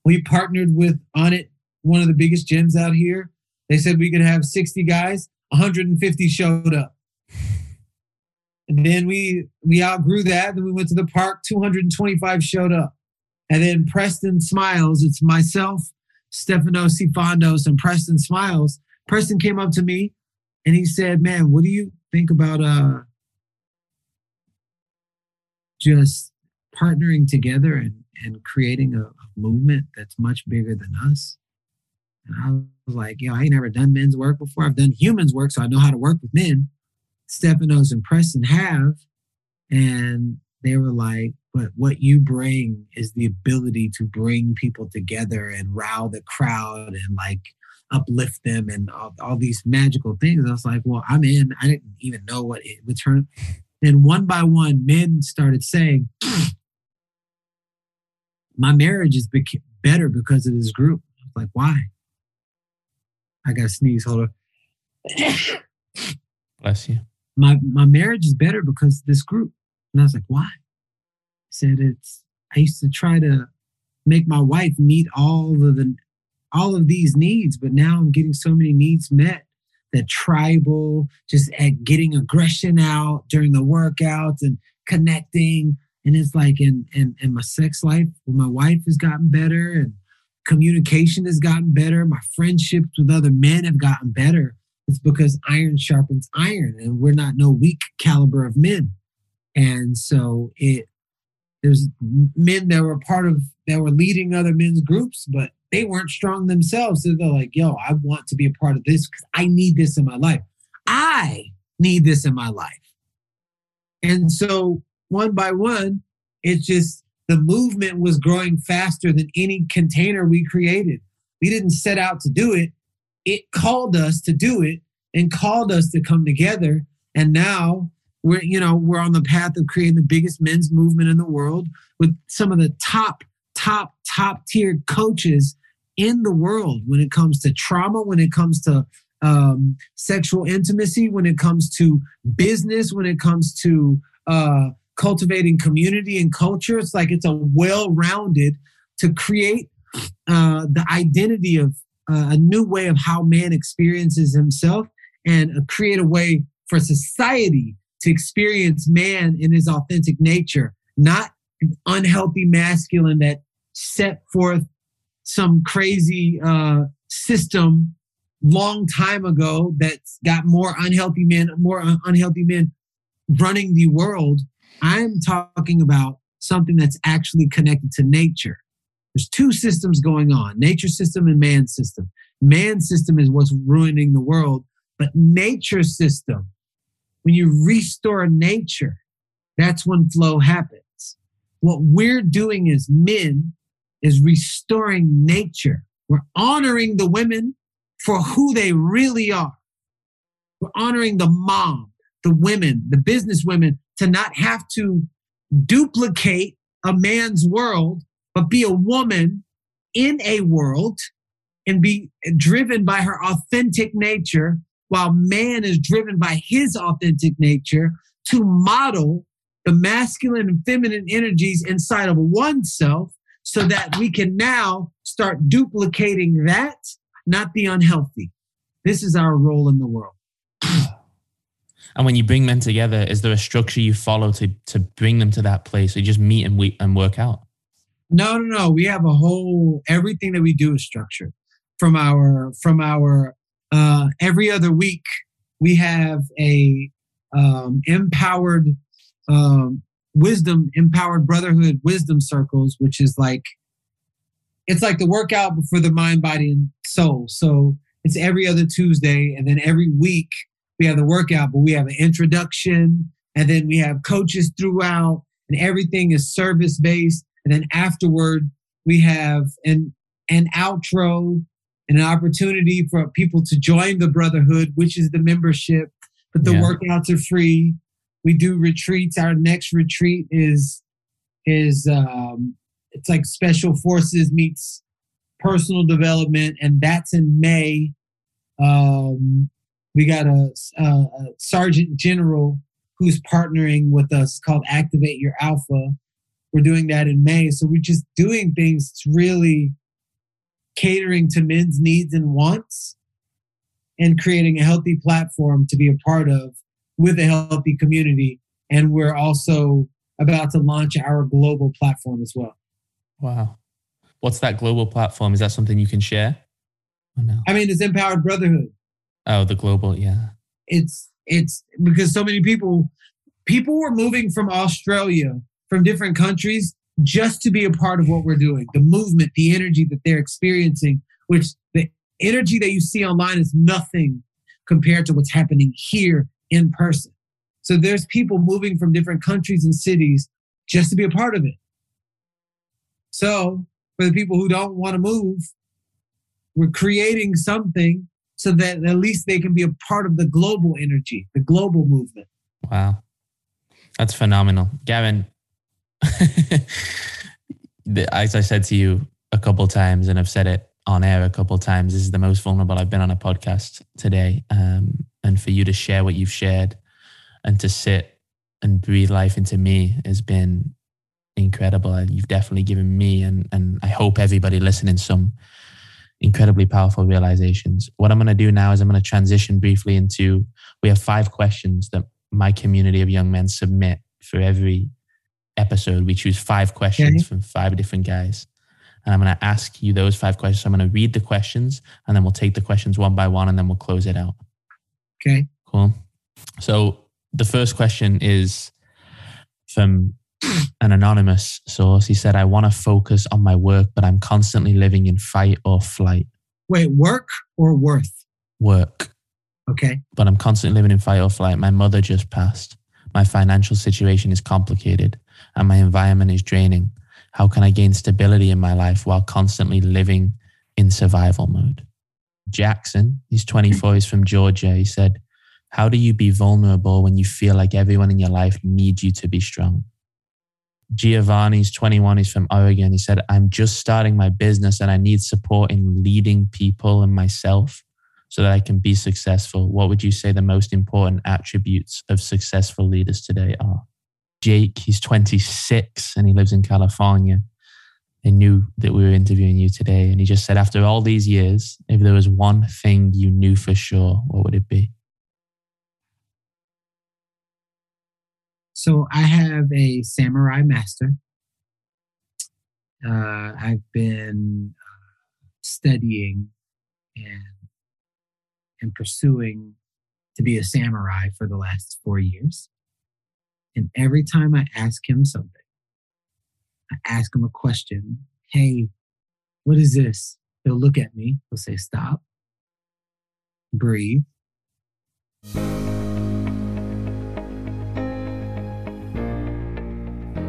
We partnered with Onnit, one of the biggest gyms out here. They said we could have 60 guys, 150 showed up. And then we we outgrew that. Then we went to the park, 225 showed up. And then Preston Smiles, it's myself, Stefano Sifandos, and Preston Smiles. Preston came up to me and he said, Man, what do you think about uh just partnering together and, and creating a, a movement that's much bigger than us. And I was like, yo, I ain't never done men's work before. I've done humans work, so I know how to work with men. Stefanos and Preston have. And they were like, but what you bring is the ability to bring people together and row the crowd and like uplift them and all, all these magical things. I was like, well, I'm in. I didn't even know what it would turn. And one by one, men started saying, my marriage is bec- better because of this group. like, why? I got sneeze. Hold on. Bless you. My my marriage is better because this group. And I was like, why? I said it's. I used to try to make my wife meet all of the all of these needs, but now I'm getting so many needs met that tribal, just at getting aggression out during the workouts and connecting and it's like in in, in my sex life with my wife has gotten better and communication has gotten better my friendships with other men have gotten better it's because iron sharpens iron and we're not no weak caliber of men. And so it there's men that were part of that were leading other men's groups but they weren't strong themselves. So they're like yo i want to be a part of this because i need this in my life. I need this in my life. And so one by one, it's just the movement was growing faster than any container we created. We didn't set out to do it. It called us to do it and called us to come together. And now we're, you know, we're on the path of creating the biggest men's movement in the world with some of the top, top, top tier coaches in the world when it comes to trauma, when it comes to um, sexual intimacy, when it comes to business, when it comes to uh, cultivating community and culture. It's like it's a well-rounded to create uh, the identity of uh, a new way of how man experiences himself and create a way for society to experience man in his authentic nature, not unhealthy masculine that set forth some crazy uh, system long time ago that's got more unhealthy men, more un- unhealthy men running the world I'm talking about something that's actually connected to nature. There's two systems going on nature system and man system. Man system is what's ruining the world, but nature system, when you restore nature, that's when flow happens. What we're doing as men is restoring nature. We're honoring the women for who they really are. We're honoring the mom, the women, the business women to not have to duplicate a man's world, but be a woman in a world and be driven by her authentic nature, while man is driven by his authentic nature to model the masculine and feminine energies inside of oneself so that we can now start duplicating that, not the unhealthy. This is our role in the world. And when you bring men together, is there a structure you follow to to bring them to that place? Or you just meet and we and work out? No, no, no. We have a whole everything that we do is structured. From our from our uh, every other week, we have a um, empowered um, wisdom, empowered brotherhood wisdom circles, which is like it's like the workout for the mind, body, and soul. So it's every other Tuesday, and then every week we have the workout, but we have an introduction, and then we have coaches throughout, and everything is service based. And then afterward, we have an an outro and an opportunity for people to join the brotherhood, which is the membership. But the yeah. workouts are free. We do retreats. Our next retreat is is um, it's like special forces meets personal development, and that's in May. Um, we got a, a, uh, a sergeant general who's partnering with us called Activate Your Alpha. We're doing that in May. So we're just doing things really catering to men's needs and wants and creating a healthy platform to be a part of with a healthy community. And we're also about to launch our global platform as well. Wow. What's that global platform? Is that something you can share? no? I mean, it's Empowered Brotherhood. Oh, the global, yeah. It's it's because so many people people were moving from Australia, from different countries, just to be a part of what we're doing. The movement, the energy that they're experiencing, which the energy that you see online is nothing compared to what's happening here in person. So there's people moving from different countries and cities just to be a part of it. So for the people who don't want to move, we're creating something so that at least they can be a part of the global energy, the global movement. Wow. That's phenomenal. Garrain, as I said to you a couple times, and I've said it on air a couple times, this is the most vulnerable I've been on a podcast today. Um, and for you to share what you've shared and to sit and breathe life into me has been incredible. And you've definitely given me and and I hope everybody listening some incredibly powerful realizations. What I'm going to do now is I'm going to transition briefly into we have five questions that my community of young men submit for every episode. We choose five questions okay. from five different guys. And I'm going to ask you those five questions. So I'm going to read the questions and then we'll take the questions one by one and then we'll close it out. Okay. Cool. So the first question is from an anonymous source. He said, I want to focus on my work, but I'm constantly living in fight or flight. Wait, work or worth? Work. Okay. But I'm constantly living in fight or flight. My mother just passed. My financial situation is complicated and my environment is draining. How can I gain stability in my life while constantly living in survival mode? Jackson, he's 24, he's from Georgia. He said, How do you be vulnerable when you feel like everyone in your life needs you to be strong? Giovanni's 21. He's from Oregon. He said, I'm just starting my business and I need support in leading people and myself so that I can be successful. What would you say the most important attributes of successful leaders today are? Jake, he's 26 and he lives in California. I knew that we were interviewing you today. And he just said, after all these years, if there was one thing you knew for sure, what would it be? So I have a samurai master. Uh, I've been uh, studying and and pursuing to be a samurai for the last four years. And every time I ask him something, I ask him a question. Hey, What is this? He'll look at me. He'll say, Stop. Breathe.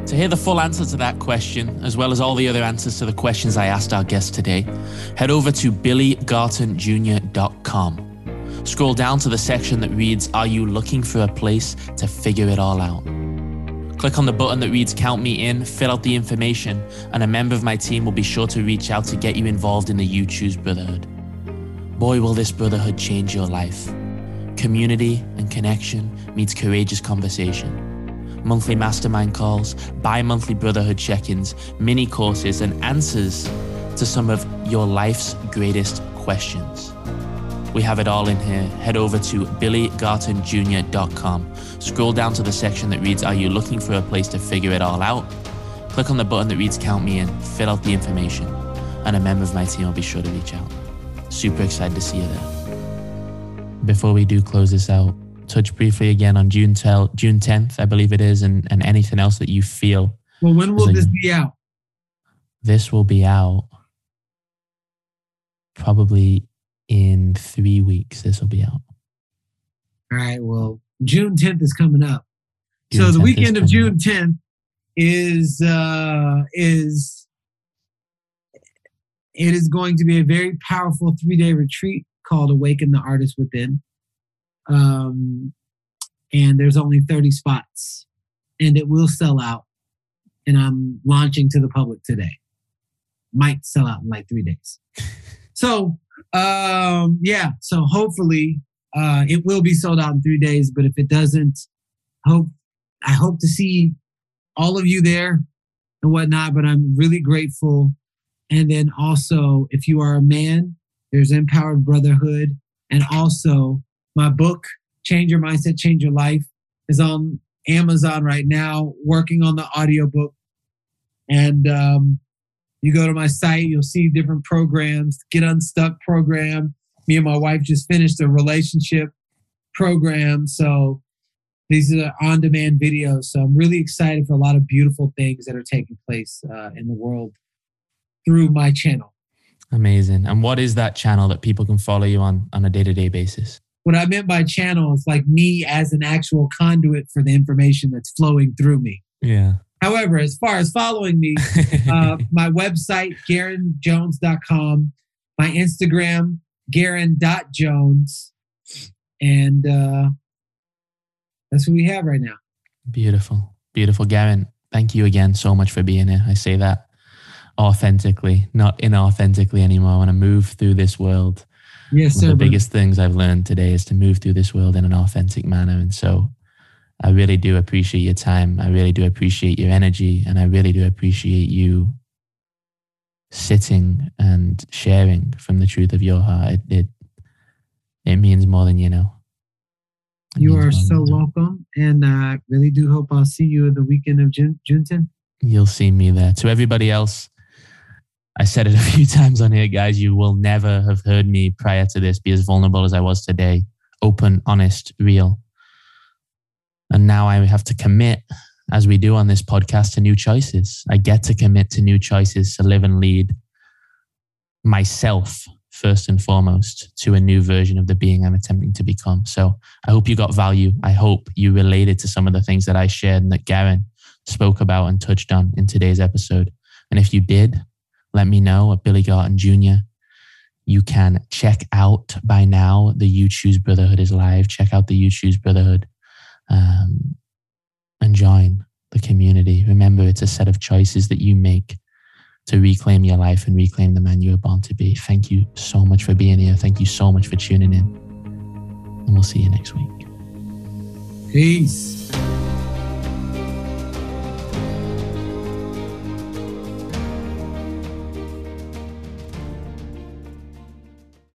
To hear the full answer to that question, as well as all the other answers to the questions I asked our guest today, head over to billygartonjr.com. Scroll down to the section that reads, Are you looking for a place to figure it all out? Click on the button that reads Count Me In, fill out the information, and a member of my team will be sure to reach out to get you involved in the You Choose Brotherhood. Boy, will this brotherhood change your life. Community and connection meets courageous conversation monthly mastermind calls, bi monthly brotherhood check ins, mini courses, and answers to some of your life's greatest questions. We have it all in here. Head over to billygartonjr.com. Scroll down to the section that reads Are you looking for a place to figure it all out? Click on the button that reads Count Me In, fill out the information, and a member of my team will be sure to reach out. Super excited to see you there. Before we do close this out, touch briefly again on June tel- June 10th, I believe it is, and, and anything else that you feel. Well, when will this be out? This will be out probably in three weeks. This will be out. All right. Well, June 10th is coming up. June so the weekend of June 10th is uh is it is going to be a very powerful three day retreat called Awaken the Artist Within. Um, and there's only 30 spots, and it will sell out. And I'm launching to the public today. Might sell out in like three days. So, um, yeah. So hopefully, uh, it will be sold out in three days. But if it doesn't, hope I hope to see all of you there and whatnot. But I'm really grateful. And then also, if you are a man, there's Empowered Brotherhood, and also my book, Change Your Mindset, Change Your Life, is on Amazon right now, working on the audiobook. And um, you go to my site, you'll see different programs, Get Unstuck program. Me and my wife just finished a relationship program. So these are on demand videos. So I'm really excited for a lot of beautiful things that are taking place uh, in the world through my channel. Amazing. And what is that channel that people can follow you on on a day to day basis? What I meant by channel is like me as an actual conduit for the information that's flowing through me. Yeah. However, as far as following me, uh, my website, GarrainJones.com, my Instagram, Garrain.Jones, and uh, that's what we have right now. Beautiful. Beautiful. Garrain, thank you again so much for being here. I say that authentically, not inauthentically anymore. I want to move through this world Yes, One sir. of the biggest things I've learned today is to move through this world in an authentic manner. And so I really do appreciate your time. I really do appreciate your energy. And I really do appreciate you sitting and sharing from the truth of your heart. It, it, it means more than you know. It you are so welcome. And I really do hope I'll see you at the weekend of June, June 10th. You'll see me there. To everybody else, I said it a few times on here, guys. You will never have heard me prior to this be as vulnerable as I was today open, honest, real. And now I have to commit, as we do on this podcast, to new choices. I get to commit to new choices to live and lead myself, first and foremost, to a new version of the being I'm attempting to become. So I hope you got value. I hope you related to some of the things that I shared and that Garrain spoke about and touched on in today's episode. And if you did, let me know at Billy Garton Jr. You can check out by now the You Choose Brotherhood is live. Check out the You Choose Brotherhood um, and join the community. Remember, it's a set of choices that you make to reclaim your life and reclaim the man you were born to be. Thank you so much for being here. Thank you so much for tuning in. And we'll see you next week. Peace.